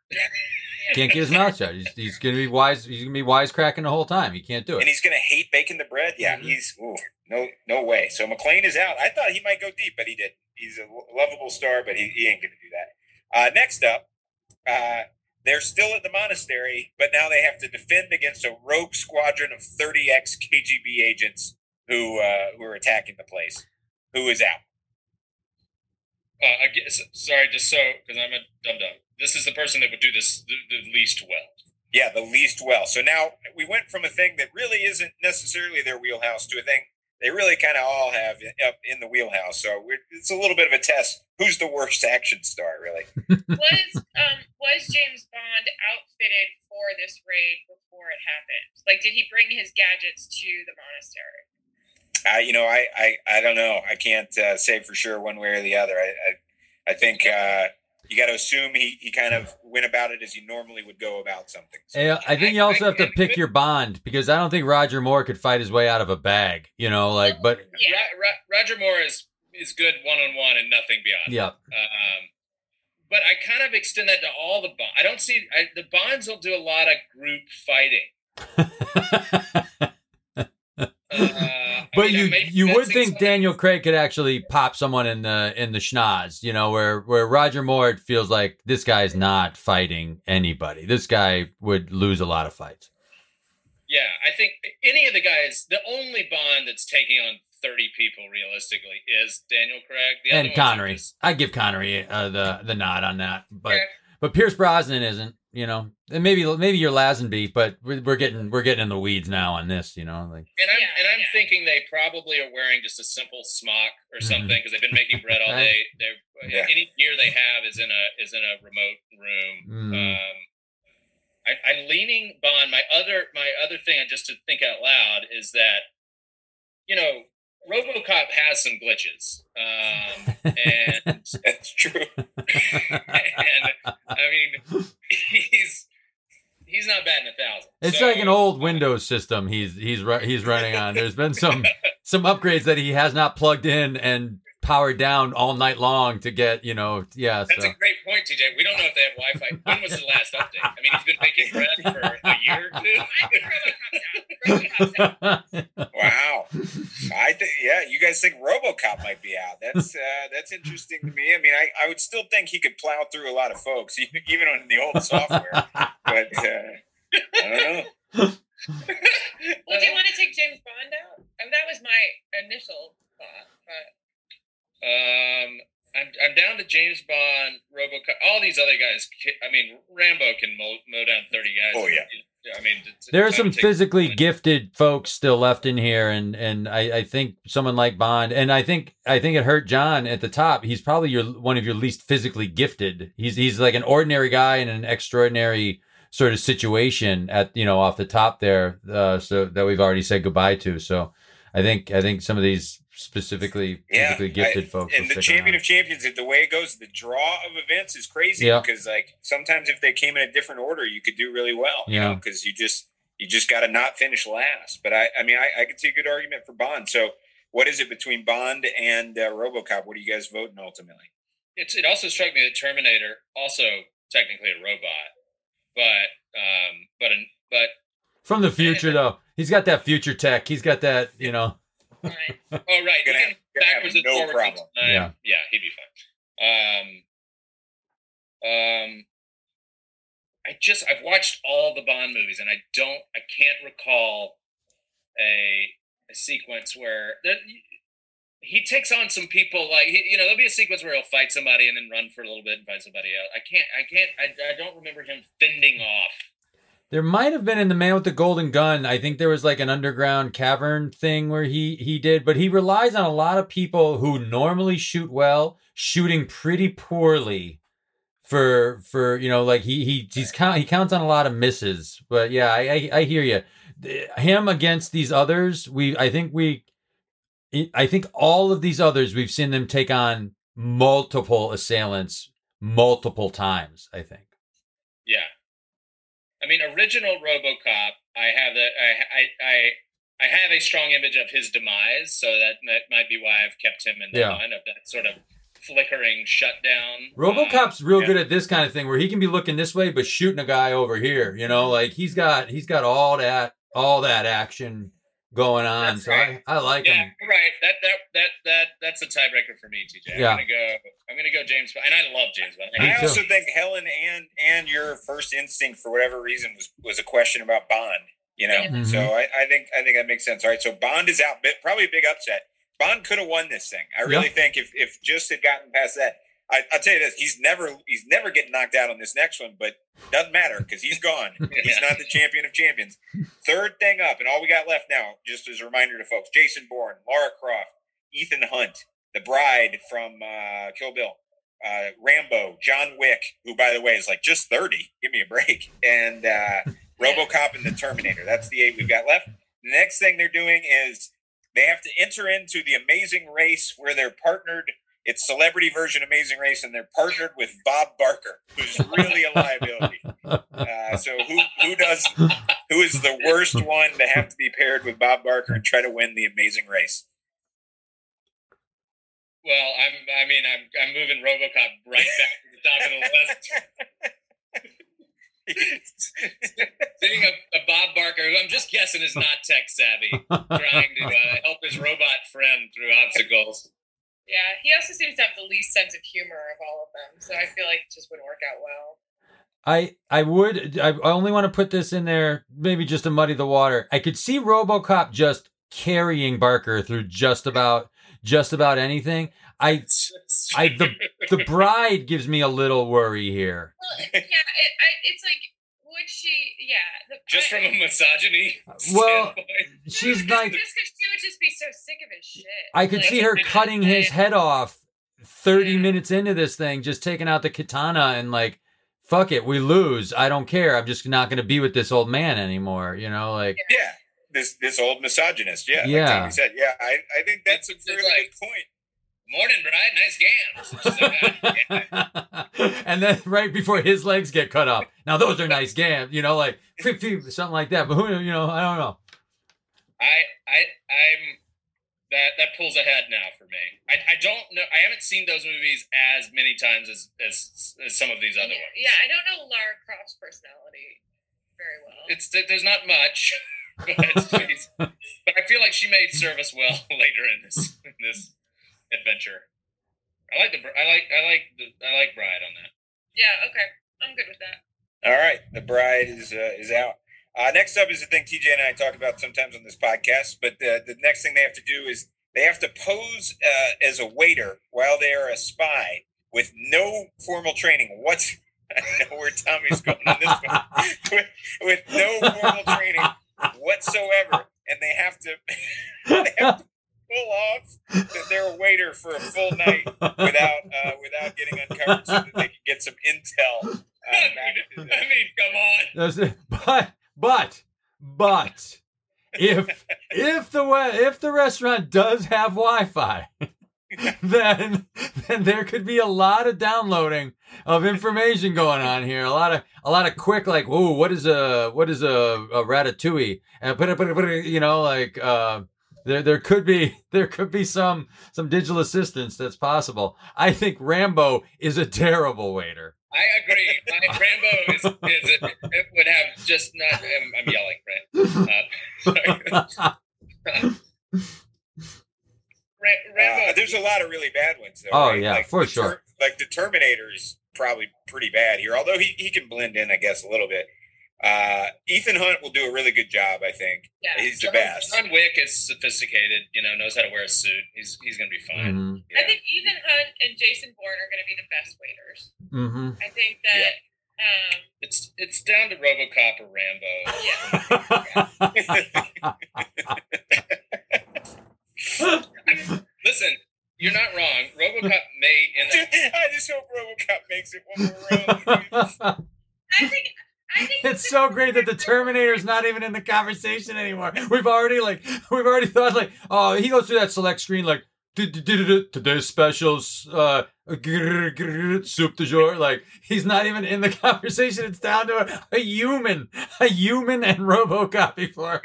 Can't get his mouth shut. He's, he's gonna be wise. He's gonna be wisecracking the whole time. He can't do it. and he's gonna hate baking the bread. Yeah, Mhm. he's ooh, no no way. So McClane is out. I thought he might go deep, but he didn't. He's a lovable star, but he, he ain't gonna do that. Uh, next up, uh, they're still at the monastery, but now they have to defend against a rogue squadron of 30 ex KGB agents who uh, who are attacking the place. Who is out? Uh, I guess, sorry, just so because I'm a dum dum. This is the person that would do this the, the least well. Yeah, the least well. So now we went from a thing that really isn't necessarily their wheelhouse to a thing they really kind of all have up in the wheelhouse. So we're, it's a little bit of a test. Who's the worst action star, really? was um was James Bond outfitted for this raid before it happened? Like, did he bring his gadgets to the monastery? I, you know, I, I, I don't know. I can't uh, say for sure one way or the other. I, I, I think uh, you got to assume he, he kind of went about it as he normally would go about something. So, Yeah, I think you also have to pick your bond because I don't think Roger Moore could fight his way out of a bag. You know, like, but Yeah. Ro- Ro- Roger Moore is is good one on one and nothing beyond. yeah, Um, but I kind of extend that to all the bonds. I don't see I, the bonds will do a lot of group fighting. Uh, I but mean, you may you would think. Daniel Craig could actually pop someone in the in the schnoz. You know, where where Roger Moore feels like this guy's not fighting anybody. This guy would lose a lot of fights. Yeah, I think any of the guys, the only Bond that's taking on thirty people realistically is Daniel Craig. The and Connery, just- I give Connery uh, the the nod on that, but Yeah. But Pierce Brosnan isn't. You know, and maybe maybe you're Lazenby, but we're, we're getting we're getting in the weeds now on this. You know, like And I'm Yeah, and I'm yeah. thinking they probably are wearing just a simple smock or Mhm. something because they've been making bread all day. They're Yeah. any gear they have is in a is in a remote room. Mm. Um, I, I'm leaning Bond. My other my other thing, just to think out loud, is that you know RoboCop has some glitches, um, and that's true. and I mean he's he's not batting a thousand. It's So- like an old Windows system he's he's he's running on. There's been some some upgrades that he has not plugged in and powered down all night long to get you know yeah. That's So a great point, TJ. We don't know if they have Wi-Fi. When was the last update? I mean, he's been making bread for a year or two. I think RoboCop's out. RoboCop's out. Wow. I think, yeah, you guys think RoboCop might be out. That's uh, that's interesting to me. I mean, I, I would still think he could plow through a lot of folks, even even on the old software. But uh, I don't know. Well, do you want to take James Bond out? Oh, that was my initial thought, but Um, I I'm I'm down to James Bond, RoboCop, all these other guys. I mean, Rambo can mow, mow down thirty guys. Oh, yeah. I mean, it's- There are some time to take- physically gifted folks still left in here, and and I, I think someone like Bond, and I think I think it hurt John at the top. He's probably your one of your least physically gifted. He's he's like an ordinary guy in an extraordinary sort of situation at you know off the top there. Uh, so that we've already said goodbye to. So I think I think some of these specifically Yeah, physically gifted I- folks. and the champion around. of champions, the way it goes, the draw of events is crazy Yeah. because like sometimes if they came in a different order, you could do really well. You Yeah. know, because you just you just got to not finish last. But I, I mean, I, I could see a good argument for Bond. So what is it between Bond and uh, RoboCop? What are you guys voting ultimately? It's, it also struck me that Terminator, also technically a robot, but um, but an, but from the future though. He's got that future tech. He's got that you know. Fine. oh right, he Gonna have- gonna backwards and no forwards. in problem. time. Yeah. yeah, he'd be fine. Um, um, I just I've watched all the Bond movies, and I don't, I can't recall a a sequence where there, he takes on some people. Like he, you know, there'll be a sequence where he'll fight somebody and then run for a little bit and fight somebody else. I can't, I can't, I, I don't remember him fending off. There might have been in the Man with the Golden Gun. I think there was like an underground cavern thing where he he did, but he relies on a lot of people who normally shoot well, shooting pretty poorly for for you know like he he he's count he counts on a lot of misses. But yeah, I I, I hear you. Him against these others, we I think we I think all of these others we've seen them take on multiple assailants multiple times. I think. Yeah. I mean, original RoboCop. I have that. I, I I I have a strong image of his demise, so that, that might be why I've kept him in the Yeah. mind of that sort of flickering shutdown. RoboCop's um, real yeah. good at this kind of thing where he can be looking this way but shooting a guy over here. You know, like he's got he's got all that all that action going on. That's so right. I, I like yeah, him. you're right. That that that that that's a tiebreaker for me, TJ. I'm Yeah. gonna go. I'm gonna go James Bond, and I love James Bond. Me I too. also think Helen and and your first instinct for whatever reason was was a question about Bond. You know, Mhm. so I, I think I think that makes sense. All right, so Bond is out, bit probably a big upset. Bond could have won this thing. I really Yeah. think if if just had gotten past that, I, I'll tell you this: he's never he's never getting knocked out on this next one, but doesn't matter because he's gone. He's not the champion of champions. Third thing up, and all we got left now, just as a reminder to folks: Jason Bourne, Laura Croft, Ethan Hunt, the bride from uh, Kill Bill, uh, Rambo, John Wick, who by the way is like just thirty. Give me a break. And uh, RoboCop and the Terminator. That's the eight we've got left. The next thing they're doing is they have to enter into the Amazing Race where they're partnered. It's celebrity version Amazing Race, and they're partnered with Bob Barker, who's really a liability. Uh, so who who does who is the worst one to have to be paired with Bob Barker and try to win the Amazing Race? Well, I'm. I mean, I'm. I'm moving RoboCop right back to the top of the list. Seeing a, a Bob Barker, who I'm just guessing is not tech savvy, trying to uh, help his robot friend through obstacles. Yeah, he also seems to have the least sense of humor of all of them, so I feel like it just wouldn't work out well. I I would I I only want to put this in there maybe just to muddy the water. I could see RoboCop just carrying Barker through just about just about anything. I I the the bride gives me a little worry here. Well, yeah, it, I, it's like, would she? Yeah, the, Just I- from a misogyny Well, standpoint. She's just, like just because she would just be so sick of his shit. I could Like, see her I- cutting his head off 30 Yeah. minutes into this thing, just taking out the katana and like, fuck it, we lose. I don't care. I'm just not going to be with this old man anymore. You know, like, Yeah, this this old misogynist. Yeah, Yeah. Like Tommy said. Yeah, I, I think that's a It's really like- good point. Morning, bride. Nice gams. She's like, "Ah, yeah." and then right before his legs get cut off. Now those are nice gams, you know, like phew, phew, something like that. But who, you know, I don't know. I, I, I'm that that pulls ahead now for me. I, I don't know. I haven't seen those movies as many times as as, as some of these other yeah, ones. yeah, I don't know Lara Croft's personality very well. It's there's not much, but, but I feel like she may serve us well later in this in this adventure. I like the I like I like the I like Bride on that. yeah, okay, I'm good with that. All right, the bride is uh, is out. Uh, next up is the thing TJ and I talk about sometimes on this podcast. But the the next thing they have to do is they have to pose uh, as a waiter while they are a spy with no formal training. What's I know where Tommy's going on this one. with, with no formal training whatsoever, and they have to they have to pull off that they're a waiter for a full night without uh, without getting uncovered, so that they can get some intel. Uh, back to I mean, come on. That's it. But but but if if the wa- if the restaurant does have Wi-Fi, then then there could be a lot of downloading of information going on here. A lot of a lot of quick like, whoa, what is a what is a, a ratatouille? And put it put it put it, you know like uh there there could be there could be some some digital assistance that's possible. I think Rambo is a terrible waiter. I agree. My Rambo is, is it would have just not. I'm, I'm yelling, right? Uh, sorry. Ra- Rambo. Uh, there's a lot of really bad ones, though. Oh, right? yeah, like for the sure. like the Terminator is probably pretty bad here, although he, he can blend in, I guess, a little bit. Uh, Ethan Hunt will do a really good job, I think. Yeah. He's the best. John Wick is sophisticated. You know, knows how to wear a suit. He's he's gonna be fine. Mhm. Yeah. I think Ethan Hunt and Jason Bourne are going to be the best waiters. Mhm. I think that. Um, It's it's down to RoboCop or Rambo. Listen, you're not wrong. RoboCop may in that I just hope RoboCop makes it one more round. I think. It's so great that the Terminator's not even in the conversation anymore. We've already like we've already thought like oh he goes through that select screen like "Du- du- du- du- du, today's specials uh soup du jour like he's not even in the conversation. It's down to a, a human, a human and RoboCop before.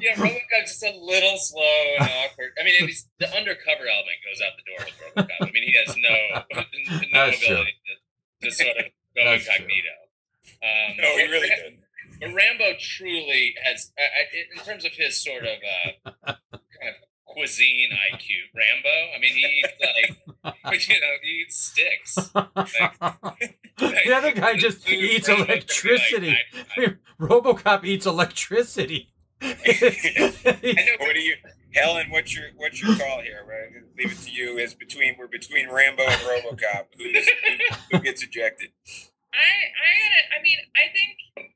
Yeah, RoboCop's just a little slow and awkward. I mean, it's, the undercover element goes out the door with RoboCop. I mean, he has no no That's ability to, to sort of go That's incognito. Um, no, he really Ra- did. But Rambo truly has, I, I, in terms of his sort of uh, kind of cuisine IQ, Rambo. I mean, he eats like, you know, he eats sticks. the other guy just eats Rambo's like, electricity. I- I- RoboCop eats electricity. It's- I know, What do you, Helen? What's your what's your call here? Right? Leave it to you. As between we're between Rambo and RoboCop. Who's, who, who gets ejected? I I gotta. I mean, I think.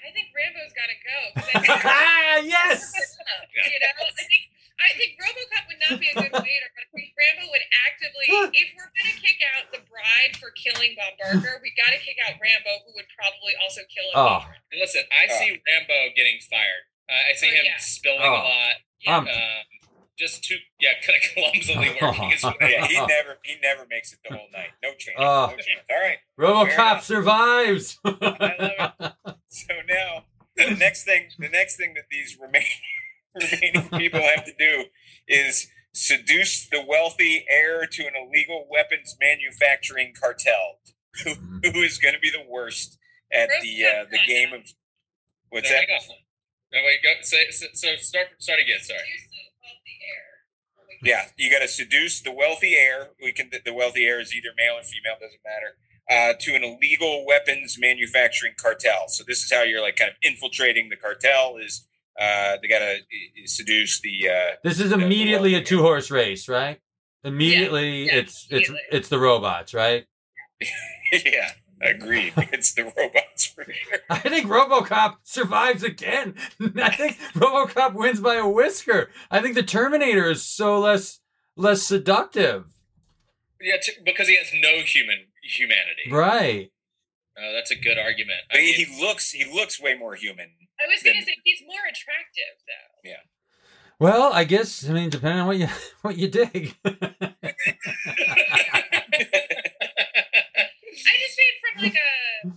I think Rambo's got to go. 'cause I think- ah, yes. you know, I think I think RoboCop would not be a good waiter, but I think Rambo would actively. If we're gonna kick out the bride for killing Bob Barker, we got to kick out Rambo, who would probably also kill him. Oh. listen, I Oh. see Rambo getting fired. Uh, I see Oh, him yeah. spilling Oh. a lot. Yeah. Um, Um, just too, yeah, kind of clumsily working his way. Yeah, he never he never makes it the whole night. No chance. No chance. All right. RoboCop survives. I So now the next thing the next thing that these remaining remaining people have to do is seduce the wealthy heir to an illegal weapons manufacturing cartel. Who, who is going to be the worst at the uh, the game of what's no, that? hang on. No, wait, go. Say, so, so start. Start again. Sorry. Use the wealthy air. Yeah, you got to seduce the wealthy heir. We can. The wealthy heir is either male or female, doesn't matter. Uh, to an illegal weapons manufacturing cartel. So this is how you're like kind of infiltrating the cartel. Is uh, they got to seduce the. Uh, this is immediately a two horse race, right? Immediately, Yeah, it's it's immediately. it's the robots, right? yeah, agreed. It's the robots for sure. I think RoboCop survives again. I think RoboCop wins by a whisker. I think the Terminator is so less less seductive. Yeah, t- because he has no human humanity. Right. Oh, that's a good argument. I he, mean, he looks he looks way more human. I was gonna say he's more attractive though. Yeah. Well, I guess I mean depending on what you what you dig. I just mean from like a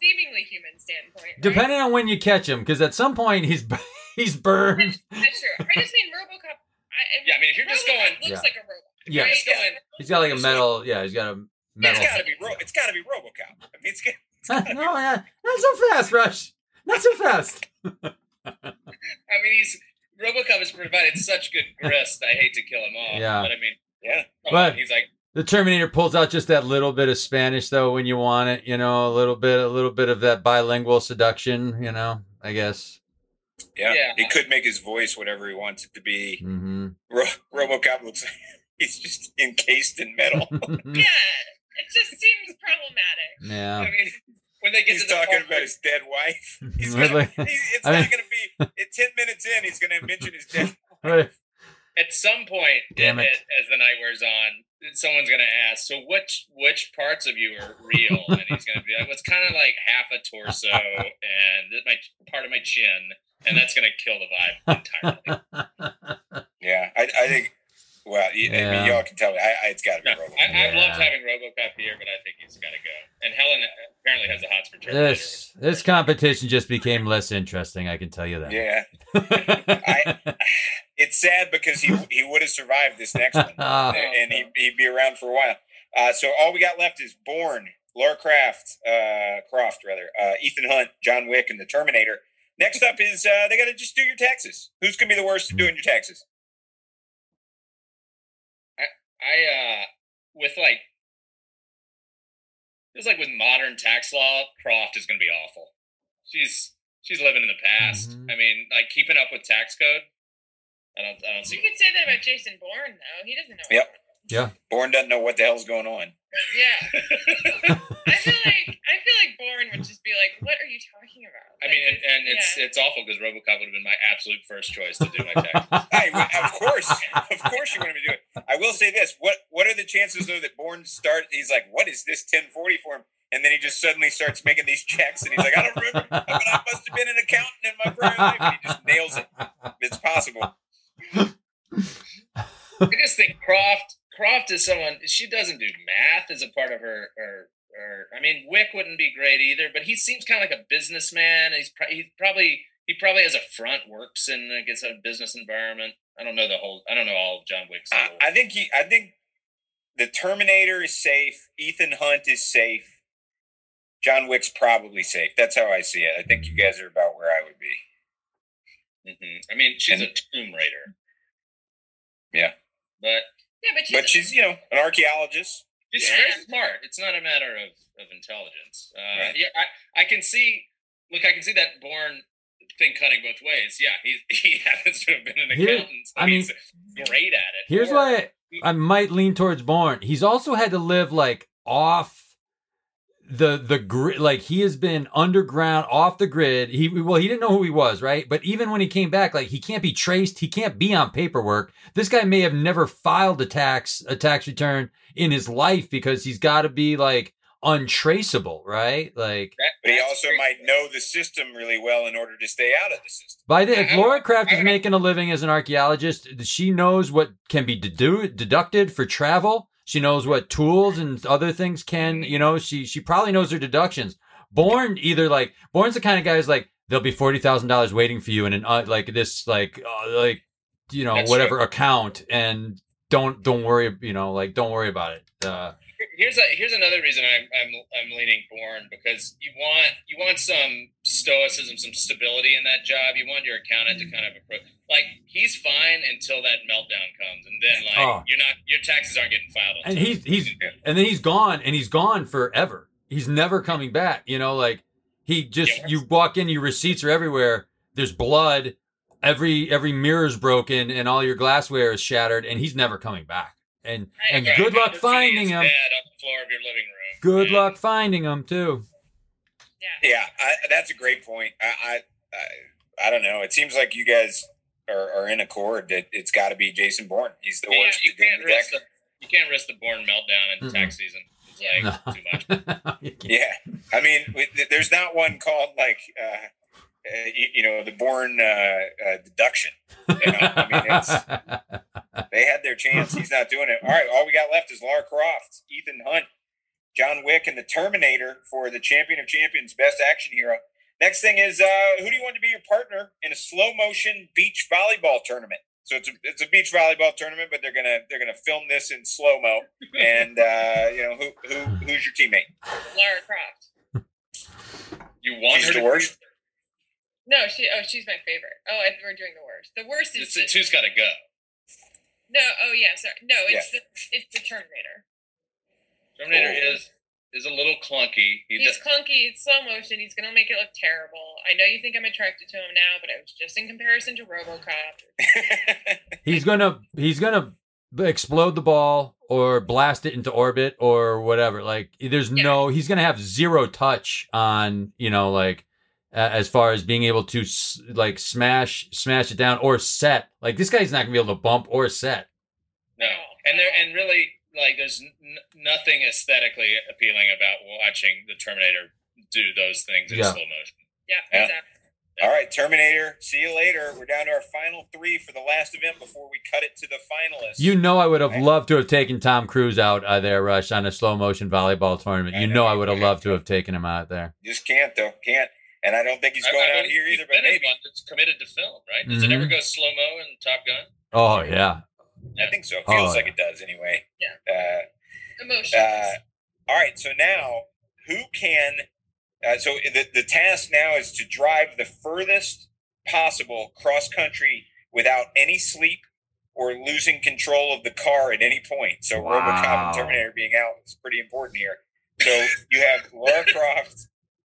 seemingly human standpoint. right? depending on when you catch him, because at some point he's he's burned. That's true. I just mean RoboCop. I, Yeah, I mean, if you're just going- looks Yeah. like a robot. Yeah. right? Just going- He's got like a metal. Yeah, he's got a It's metal. got to be ro- It's got to be RoboCop. I mean, it's got, no, yeah, not so fast, Rush. Not so fast. I mean, he's RoboCop has provided such good grist. I hate to kill him off. Yeah. but I mean, yeah. But- he's like The Terminator pulls out just that little bit of Spanish though when you want it, you know, a little bit a little bit of that bilingual seduction, you know, I guess. Yeah. Yeah. He could make his voice whatever he wants it to be. hmm Ro- RoboCop looks like he's just encased in metal. Yeah, it just seems problematic. I yeah. mean, when they get he's to the talking about his dead wife. He's Really? gonna, he, it's I not mean- going to be. In ten minutes in, he's going to mention his dead. Wife. at some point, Damn it. as the night wears on, someone's gonna ask, "So which which parts of you are real?" and he's gonna be like, "Well, it's kind of like half a torso and my part of my chin," and that's gonna kill the vibe entirely. Yeah, I, I think. Well, you, I Yeah. mean, y'all can tell me. I, I, it's got to be No, RoboCop. I, I've loved having RoboCop here, but I think he's got to go. And Helen apparently has a hots for Terminator. This this competition just became less interesting, I can tell you that. Yeah, it's sad because he he would have survived this next one, Ah. and he, he'd be around for a while. Uh, so all we got left is Bourne, Laura Croft, uh, Croft rather, uh, Ethan Hunt, John Wick, and the Terminator. Next up is uh, they got to just do your taxes. Who's gonna be the worst at doing your taxes? I uh with like it's like with modern tax law, Croft is going to be awful. She's she's living in the past. Mhm. I mean, like keeping up with tax code. I don't I don't see. You could say that about Jason Bourne, though. He doesn't know. Yep. Yeah. Bourne doesn't know what the hell's going on. Yeah. I feel like I feel like Bourne would just be like, "What are you talking about?" I mean, and, and it's yeah. it's awful because RoboCop would have been my absolute first choice to do my tax. Hey, of course, of course, you're going to be doing. it. I will say this: what what are the chances though that Bourne start? He's like, "What is this 1040 form?" And then he just suddenly starts making these checks, and he's like, "I don't remember, but I must have been an accountant in my prior life." And he just nails it. It's possible. I just think Croft Croft is someone she doesn't do math as a part of her her. I mean, Wick wouldn't be great either, but he seems kind of like a businessman. He's pro- he's probably he probably has a front, works in I guess a business environment. I don't know the whole. I don't know all of John Wick's. I, I think he. I think the Terminator is safe. Ethan Hunt is safe. John Wick's probably safe. That's how I see it. I think you guys are about where I would be. Mhm. I mean, she's a Tomb Raider. Yeah. but yeah, but she's, But she's, you know, an archaeologist. She's Yeah. very smart. It's not a matter of of intelligence. Uh, Right. Yeah, I I can see. Look, I can see that Bourne thing cutting both ways. Yeah, he he happens to have been an Here- accountant. so I mean, he's great at it. Here's Or- why I might lean towards Bourne. He's also had to live like off the the grid. Like he has been underground, off the grid. He well, he didn't know who he was, right? But even when he came back, like he can't be traced. He can't be on paperwork. This guy may have never filed a tax a tax return in his life because he's got to be like untraceable, right? Like But he also great. might know the system really well in order to stay out of the system. By the, if Lara Croft I- is making a living as an archaeologist, she knows what can be dedu- deducted for travel. She knows what tools and other things can, you know, she she probably knows her deductions. Bourne either like Bourne's the kind of guy who's like there'll be forty thousand dollars waiting for you in an uh, like this like uh, like you know That's whatever account and don't don't worry you know like don't worry about it. Uh, here's a here's another reason I'm I'm I'm leaning Bourne because you want you want some stoicism, some stability in that job. You want your accountant to kind of approach like he's fine until that meltdown comes, and then like Oh. you're not your taxes aren't getting filed. and time. he's he's and then he's gone and he's gone forever he's never coming back you know like he just Yeah. you walk in your receipts are everywhere there's blood every every mirror's broken and all your glassware is shattered and he's never coming back and I and Right, good luck finding him on the floor of your living room. good And luck finding him too Yeah, I, that's a great point. I, I, I, I don't know. It seems like you guys are, are in accord that it's got to be Jason Bourne. He's the Yeah, worst you can't the risk the you can't risk the Bourne meltdown in Mm-mm. tax season. It's like No. too much. Yeah, I mean, we- there's not one called like, uh, uh, you, you know, the Bourne uh, uh, deduction. You know, I mean, it's, they had their chance. He's not doing it. All right, all we got left is Lara Croft, Ethan Hunt, John Wick, and the Terminator for the Champion of Champions Best Action Hero. Next thing is, uh, who do you want to be your partner in a slow motion beach volleyball tournament? So it's a it's a beach volleyball tournament, but they're gonna they're gonna film this in slow mo. And uh, you know who who who's your teammate? Lara Croft. You want She's her the to worst. No, she. Oh, she's my favorite. Oh, I, we're doing the worst. The worst is It's, just, it's who's got to go. no. Oh yeah, sorry. No, it's the it's the Terminator. Terminator Oh. is is a little clunky. He He's does, clunky. It's slow motion. He's gonna make it look terrible. I know you think I'm attracted to him now, but it was just in comparison to RoboCop. He's gonna he's gonna explode the ball or blast it into orbit or whatever. Like there's Yeah. no he's gonna have zero touch on you know like a- as far as being able to like smash smash it down or set. Like this guy's not gonna be able to bump or set. no, and there and really like there's n- nothing aesthetically appealing about watching the Terminator do those things in Yeah. slow motion. Yeah, Yeah. exactly. All right, Terminator. See you later. We're down to our final three for the last event before we cut it to the finalists. You know I would have Right. loved to have taken Tom Cruise out uh, there, Rush, on a slow motion volleyball tournament. I You know, know I would have loved to have taken him out there. just can't though. Can't. And I don't think he's going I out here either. But maybe it's committed to film, right? Does it ever go slow mo in Top Gun? Oh yeah. I think so. It Feels Oh, like yeah. it does anyway. Yeah. Uh, Emotions. Uh, all right, so now who can? Uh, so the the task now is to drive the furthest possible cross country without any sleep or losing control of the car at any point. So Wow. RoboCop and Terminator being out is pretty important here. So you have Lara Croft,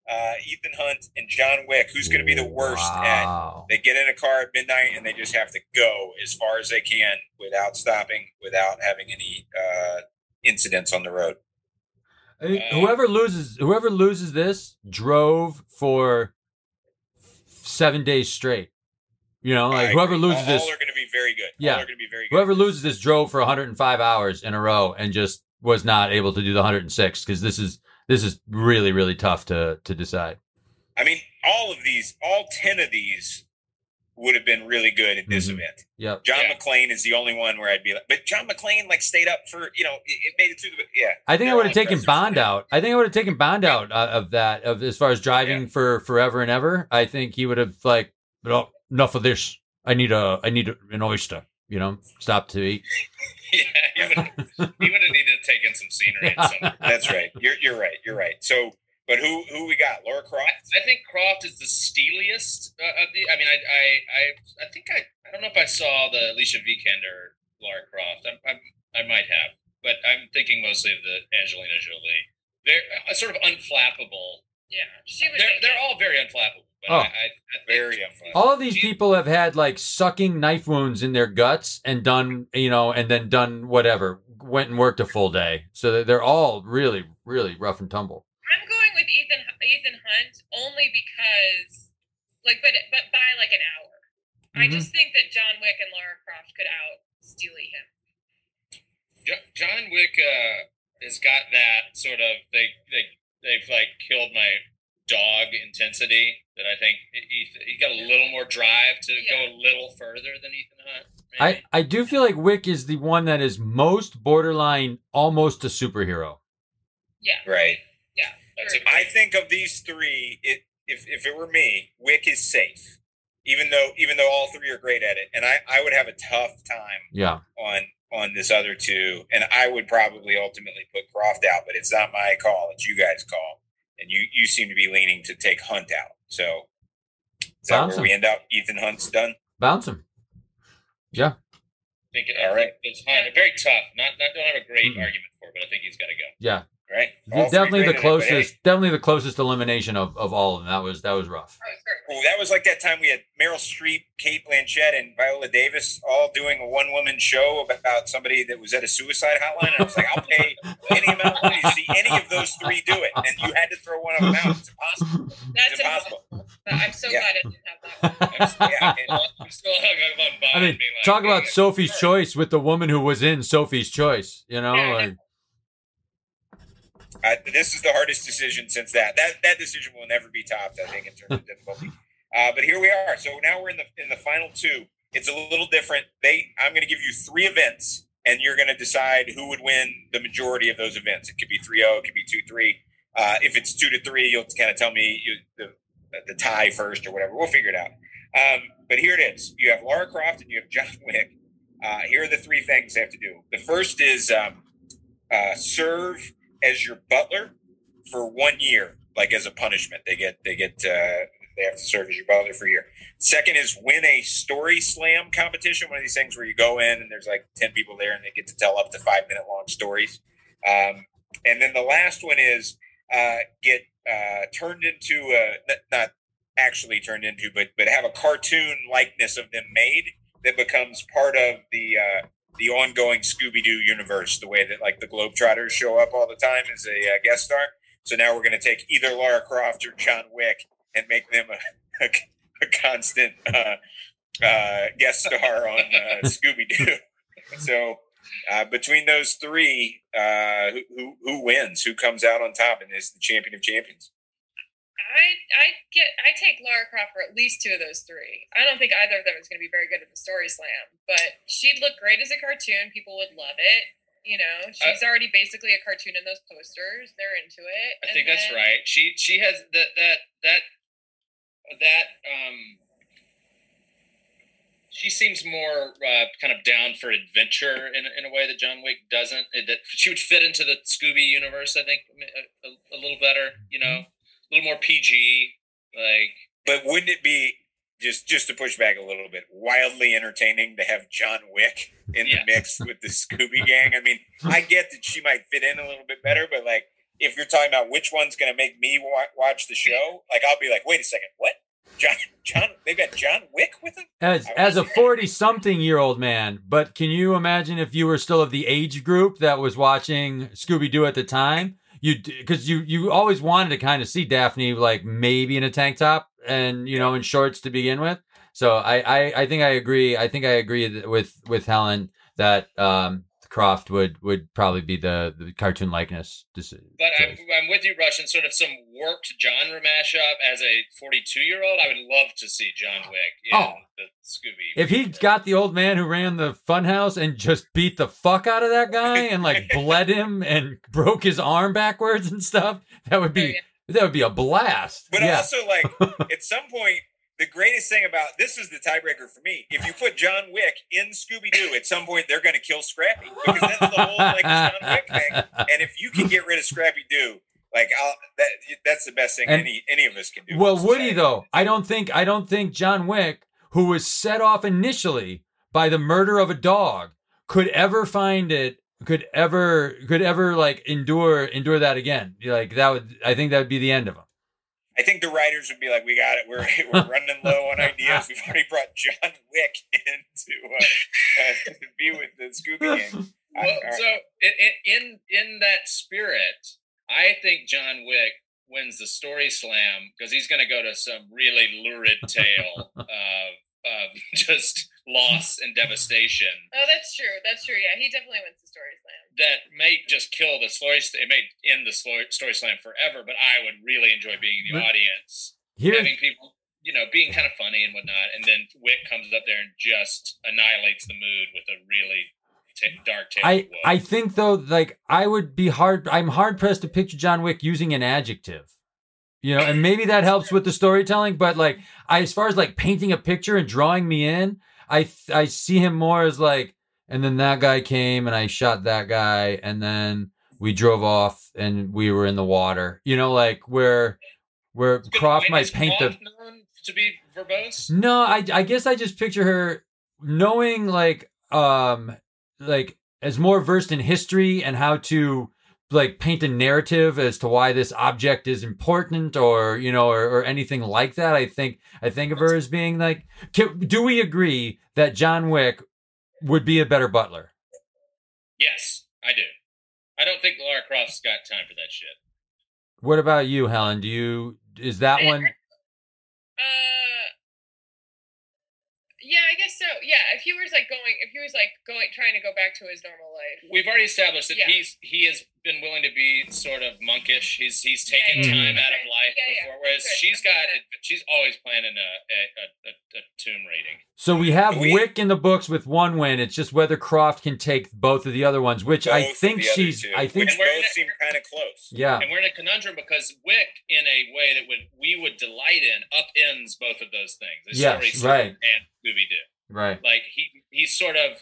uh, Ethan Hunt, and John Wick. Who's going to be the worst at? They get in a car at midnight and they just have to go as far as they can without stopping, without having any uh, incidents on the road. I Uh, whoever loses, whoever loses this, drove for seven days straight. You know, like whoever loses all, this, all are going to be very good. Yeah. all are going to be very good. whoever loses this, drove for 105 hours in a row and just was not able to do the 106 because this is this is really really tough to to decide. I mean, all of these, all ten of these, would have been really good at this Mhm. event. Yep. John Yeah. McClane is the only one where I'd be like, but John McClane like stayed up for you know it, it made it through the yeah. I think I would have taken. Bond out. I think I would have taken Bond out uh, of that of as far as driving for forever and ever. I think he would have like, oh, enough of this. I need a I need a, an oyster. You know, stop to eat. yeah, he would have, he needed to take in some scenery. At some. That's right. You're you're right. You're right. So, but who who we got? Lara Croft. I think Croft is the steeliest uh, of the. I mean, I, I, I, I think I, I don't know if I saw the Alicia Vikander Lara Croft. I, I, I might have, but I'm thinking mostly of the Angelina Jolie. They're uh, sort of unflappable. yeah, she was. They're, they're all very unflappable. But Oh. I, I, I think Very unflappable. All of these people have had like sucking knife wounds in their guts and done, you know, and then done whatever, went and worked a full day. So they're all really, really rough and tumble. I'm going with Ethan Ethan Hunt only because, like, but but by like an hour. I Mhm. just think that John Wick and Lara Croft could out Steely him. John Wick uh, has got that sort of they they they've like killed my dog intensity that I think he, he got a little more drive to Yeah. go a little further than Ethan Hunt. I, maybe. I do feel like Wick is the one that is most borderline, almost a superhero. Yeah, Right. Yeah. That's I think of these three, it, if if it were me, Wick is safe. Even though even though all three are great at it, and I, I would have a tough time Yeah. on on this other two, and I would probably ultimately put Croft out, but it's not my call; it's you guys' call, and you you seem to be leaning to take Hunt out. So is that Bounce where we end up? Ethan Hunt's done. Bounce him. Yeah. think All I right. think it's Hunt. Very tough. Not, not don't have a great Mm-mm. argument for, but I think he's got to go. Yeah. Right? All definitely the great at it, but hey, closest, definitely the closest elimination of, of all of them. That was, that was rough. that was that was like that time we had Meryl Streep, Cate Blanchett, and Viola Davis all doing a one woman show about somebody that was at a suicide hotline. And I was like, I'll pay any amount of money to see any of those three do it. And you had to throw one of them out. It's impossible. That's It's impossible. impossible. I'm so Yeah. glad I didn't have that one. Yeah, I'm still hung up on I mean, like, talk about "Hey, Sophie's sure." choice with the woman who was in Sophie's choice. You know, Yeah. like, This is the hardest decision since that. That that decision will never be topped. I think in terms of difficulty. Uh, but here we are. So now we're in the in the final two. It's a little different. They I'm going to give you three events, and you're going to decide who would win the majority of those events. It could be 3-0, it could be two three. Uh, if it's two to three, you'll kind of tell me you, the the tie first or whatever. We'll figure it out. Um, but here it is. You have Lara Croft and you have John Wick. Uh, here are the three things they have to do. The first is um, uh, serve as your butler for one year, like as a punishment. They get they get uh, they have to serve as your butler for a year. Second is win a story slam competition, one of these things where you go in and there's like ten people there and they get to tell up to five minute long stories. Um, and then the last one is uh, get uh, turned into a not actually turned into, but but have a cartoon likeness of them made that becomes part of the uh, the ongoing Scooby Doo universe. The way that like the Globetrotters show up all the time as a uh, guest star. So now we're going to take either Lara Croft or John Wick and make them a, a, a constant uh, uh, guest star on uh, Scooby Doo. so uh, between those three, uh, who, who, who wins? Who comes out on top and is the champion of champions? I I get I take Lara Croft for at least two of those three. I don't think either of them is going to be very good at the story slam, but she'd look great as a cartoon. People would love it. You know, she's uh, already basically a cartoon in those posters. They're into it. I think then, that's right. She she has that that that that um she seems more uh, kind of down for adventure in, in a way that John Wick doesn't. That she would fit into the Scooby universe, I think, a, a, a little better. You know, mm-hmm. A little more PG. Like, but wouldn't it be just just to push back a little bit, wildly entertaining to have John Wick in yeah. the mix with the Scooby Gang? I mean, I get that she might fit in a little bit better, but like, if you're talking about which one's going to make me watch the show, like, I'll be like, wait a second, what? John, John, they've got John Wick with them. As as a forty-something year old man, but can you imagine if you were still of the age group that was watching Scooby Doo at the time? You because you you always wanted to kind of see Daphne like maybe in a tank top and you know in shorts to begin with. So I I, I think I agree. I think I agree with with Helen that um, Croft would would probably be the, the cartoon likeness. But I'm, I'm, with you, Rush, in sort of some warped genre mashup. As a 42 year old, I would love to see John Wick in oh. the Scooby. If he got the old man who ran the funhouse and just beat the fuck out of that guy and like bled him and broke his arm backwards and stuff, that would be. Oh, yeah. That would be a blast. But yeah. also, like, at some point, the greatest thing about this is the tiebreaker for me. If you put John Wick in Scooby Doo, at some point they're going to kill Scrappy because that's the whole like John Wick thing. And if you can get rid of Scrappy Doo, like I'll, that, that's the best thing and, any any of us can do. Well, Woody though, I don't think I don't think John Wick, who was set off initially by the murder of a dog, could ever find it could ever could ever like endure endure that again. Like that would I think that would be the end of him. I think the writers would be like, "We got it. We're we're running low on ideas. We've already brought John Wick in to uh, uh, be with the Scooby Gang." Well, so in, in in that spirit, I think John Wick wins the story slam because he's going to go to some really lurid tale of of just loss and devastation. Oh, that's true. That's true. Yeah, he definitely wins the story slam. That may just kill the story. It may end the story slam forever. But I would really enjoy being in the but audience, here, having people, you know, being kind of funny and whatnot, and then Wick comes up there and just annihilates the mood with a really T- dark tale. I I think though, like I would be hard. I'm hard pressed to picture John Wick using an adjective you know and maybe that helps with the storytelling but like I, as far as like painting a picture and drawing me in i i see him more as like and then that guy came and i shot that guy and then we drove off and we were in the water. You know like where where croft might paint the to be verbose? No i i guess i just picture her knowing like um like as more versed in history and how to like paint a narrative as to why this object is important or you know or, or anything like that i think i think of her as being like can, do we agree that john wick would be a better butler yes i do i don't think lara croft's got time for that shit what about you helen do you is that one uh yeah, I guess so. Yeah, if he was like going, if he was like going, trying to go back to his normal life. We've already established that yeah. he's he has been willing to be sort of monkish. He's he's taken yeah, yeah, time out of life before, whereas she's got it. She's always planning a a, a, a tomb raiding. So we have we, Wick in the books with one win. It's just whether Croft can take both of the other ones, which I think she's. I think which both seem kind of close. Yeah, and we're in a conundrum because Wick, in a way that would we would delight in, upends both of those things. yes, right. And Scooby Doo. Right. Like he he's sort of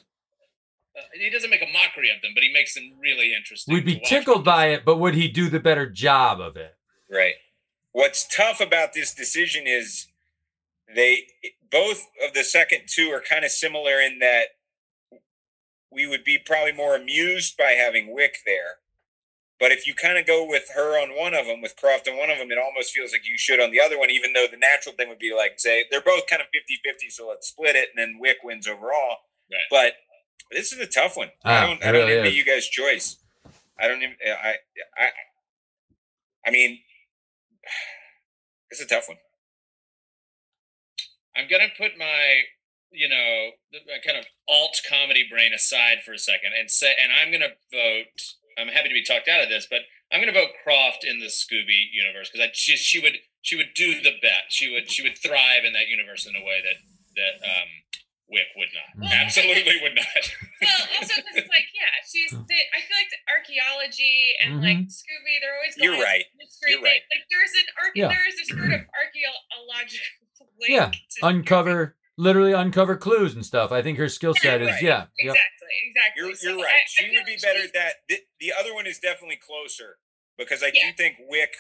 uh, he doesn't make a mockery of them, but he makes them really interesting. We'd be tickled by it, but would he do the better job of it? Right. What's tough about this decision is they both of the second two are kind of similar in that we would be probably more amused by having Wick there. But if you kind of go with her on one of them, with Croft on one of them, it almost feels like you should on the other one, even though the natural thing would be like, say, they're both kind of 50 50, so let's split it, and then Wick wins overall. Right. But this is a tough one. Ah, I don't, I don't really envy you guys' choice. I don't even, I, I, I mean, it's a tough one. I'm gonna put my, you know, kind of alt comedy brain aside for a second and say, and I'm gonna vote. I'm happy to be talked out of this, but I'm gonna vote Croft in the Scooby universe because I she she would she would do the bet. She would she would thrive in that universe in a way that that um, Wick would not. Mhm. Absolutely would not. Well, also because it's like, yeah, she's. They, I feel like the archaeology and like Scooby, they're always. You're right. Mystery You're right. Like there's an arche- Yeah. There is a sort of archaeological link. Yeah, to Uncover, literally uncover clues and stuff. I think her skill set is right. yeah. Exactly. Exactly. You're, So you're I- right. I she feel would be like better she's- at that. The, the other one is definitely closer because I Yeah. do think Wick.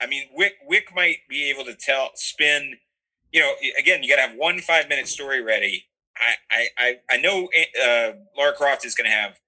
I mean, Wick Wick might be able to tell spin. You know, again, you got to have one five minute story ready. I I I, know uh, Lara Croft is going to have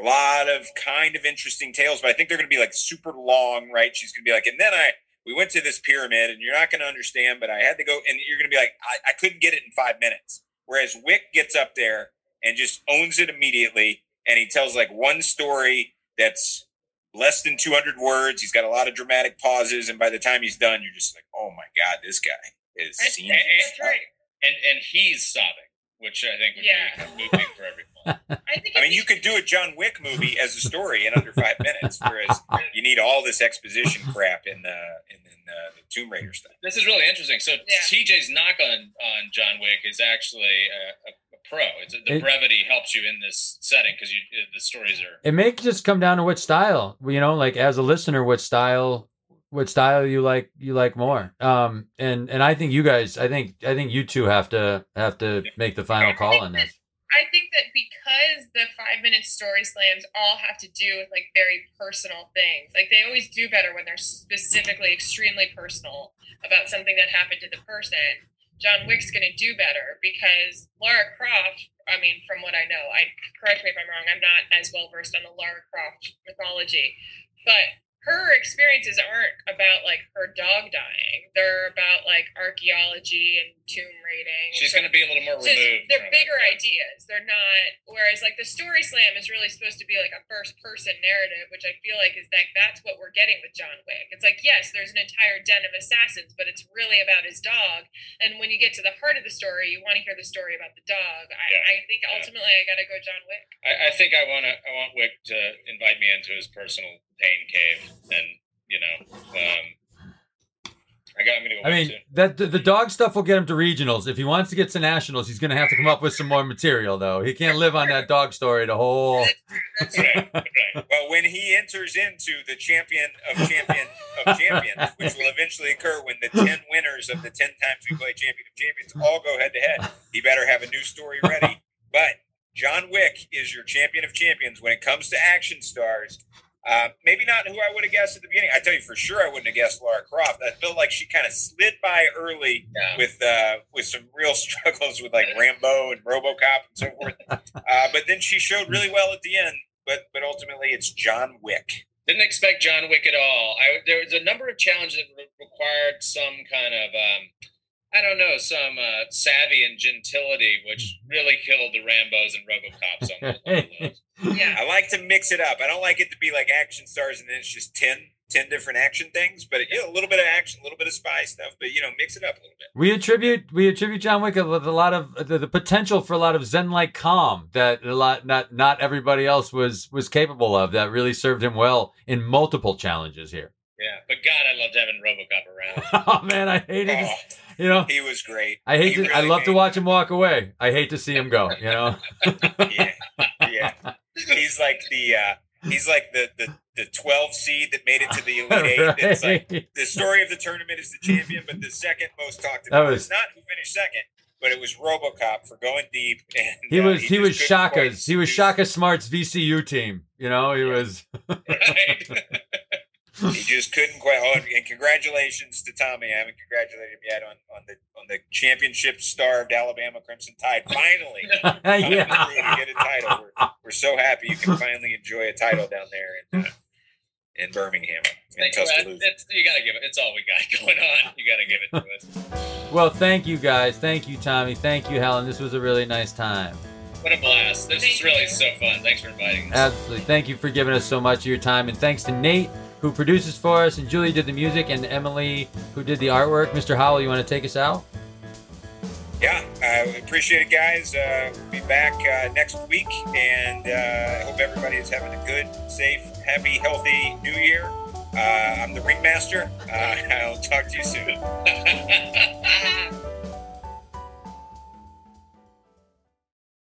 a lot of kind of interesting tales, but I think they're going to be like super long, right? She's going to be like, and then I we went to this pyramid, and you're not going to understand, but I had to go, and you're going to be like, I, I couldn't get it in five minutes. Whereas Wick gets up there and just owns it immediately, and he tells like one story that's less than 200 words. He's got a lot of dramatic pauses, and by the time he's done, you're just like, oh my god, this guy is. I seen think his that's right. and and he's sobbing, which I think would Yeah. be moving for everyone. I think. I mean, you could do a John Wick movie as a story in under five minutes, whereas you need all this exposition crap in the in, in the, the Tomb Raider stuff. This is really interesting. So Yeah. TJ's knock on on John Wick is actually a, a, a pro. It's the It- brevity helps you in this setting because you uh, the stories are. It may just come down to what style, you know, like as a listener, what style, what style you like, you like more. Um, and and I think you guys, I think I think you two have to have to make the final call on this. I think that because the five minute story slams all have to do with like very personal things, like they always do better when they're specifically extremely personal about something that happened to the person. John Wick's going to do better because Lara Croft, I mean, from what I know, I correct me if I'm wrong, I'm not as well versed on the Lara Croft mythology, but her experiences aren't about like her dog dying. They're about like archaeology and tomb raiding. She's going to be a little more so removed. they're bigger it. ideas. They're not. Whereas like the story slam is really supposed to be like a first person narrative, which I feel like is like that's what we're getting with John Wick. It's like yes, there's an entire den of assassins, but it's really about his dog. And when you get to the heart of the story, you want to hear the story about the dog. I, Yeah. I think ultimately I got to go John Wick. I, I think I want to. I want Wick to invite me into his personal pain cave, and you know, um, I got. I'm to go. I mean, too. that the, the dog stuff will get him to regionals. If he wants to get to nationals, he's going to have to come up with some more material, though. He can't live on that dog story the whole. That's right, right. Well, when he enters into the champion of champion of champions, which will eventually occur when the ten winners of the ten times we play champion of champions all go head to head, he better have a new story ready. But John Wick is your champion of champions when it comes to action stars. Uh, maybe not who I would have guessed at the beginning. I tell you for sure, I wouldn't have guessed Lara Croft. I felt like she kind of slid by early Yeah. with uh, with some real struggles with like Rambo and RoboCop and so forth. Uh, but then she showed really well at the end. But but ultimately, it's John Wick. Didn't expect John Wick at all. I, there was a number of challenges that re- required some kind of, um, I don't know, some uh, savvy and gentility, which really killed the Rambos and RoboCops on the, on the list. yeah. I like to mix it up. I don't like it to be like action stars and then it's just 10, 10 different action things. But you know, a little bit of action, a little bit of spy stuff. But you know, mix it up a little bit. We attribute we attribute John Wick with a lot of the, the potential for a lot of Zen like calm that a lot not not everybody else was was capable of. That really served him well in multiple challenges here. Yeah, but God, I loved having RoboCop around. oh man, I hated Oh, this. You know, he was great. I hate He to. I really love to watch him walk away. I hate to see him go. You know. Yeah, yeah. He's like the uh, he's like the the the twelve seed that made it to the elite eight. It's like the story of the tournament is the champion, but the second most talked about was- is not who finished second, but it was RoboCop for going deep. And He uh, was he just was Shaka's he was Shaka Smart's VCU team. You know, he was. right? He just couldn't quite. Oh, and congratulations to Tommy. I haven't congratulated him yet on, on the on the championship starved Alabama Crimson Tide. Finally, yeah. through to get a title. We're, we're so happy you can finally enjoy a title down there. And, uh, in Birmingham in Thank you. Tuscaloosa. You gotta give it. It's all we got going on. You gotta give it to us. Well, thank you guys. Thank you, Tommy. Thank you, Helen. This was a really nice time. What a blast! This is really so fun. Thanks for inviting us. Absolutely. Thank you for giving us so much of your time. And thanks to Nate, who produces for us, and Julie did the music, and Emily, who did the artwork. Mr. Howell, you want to take us out? Yeah, I appreciate it, guys. Uh, we'll be back uh, next week, and uh, I hope everybody is having a good, safe, happy, healthy New Year. Uh, I'm the ringmaster. Uh, I'll talk to you soon.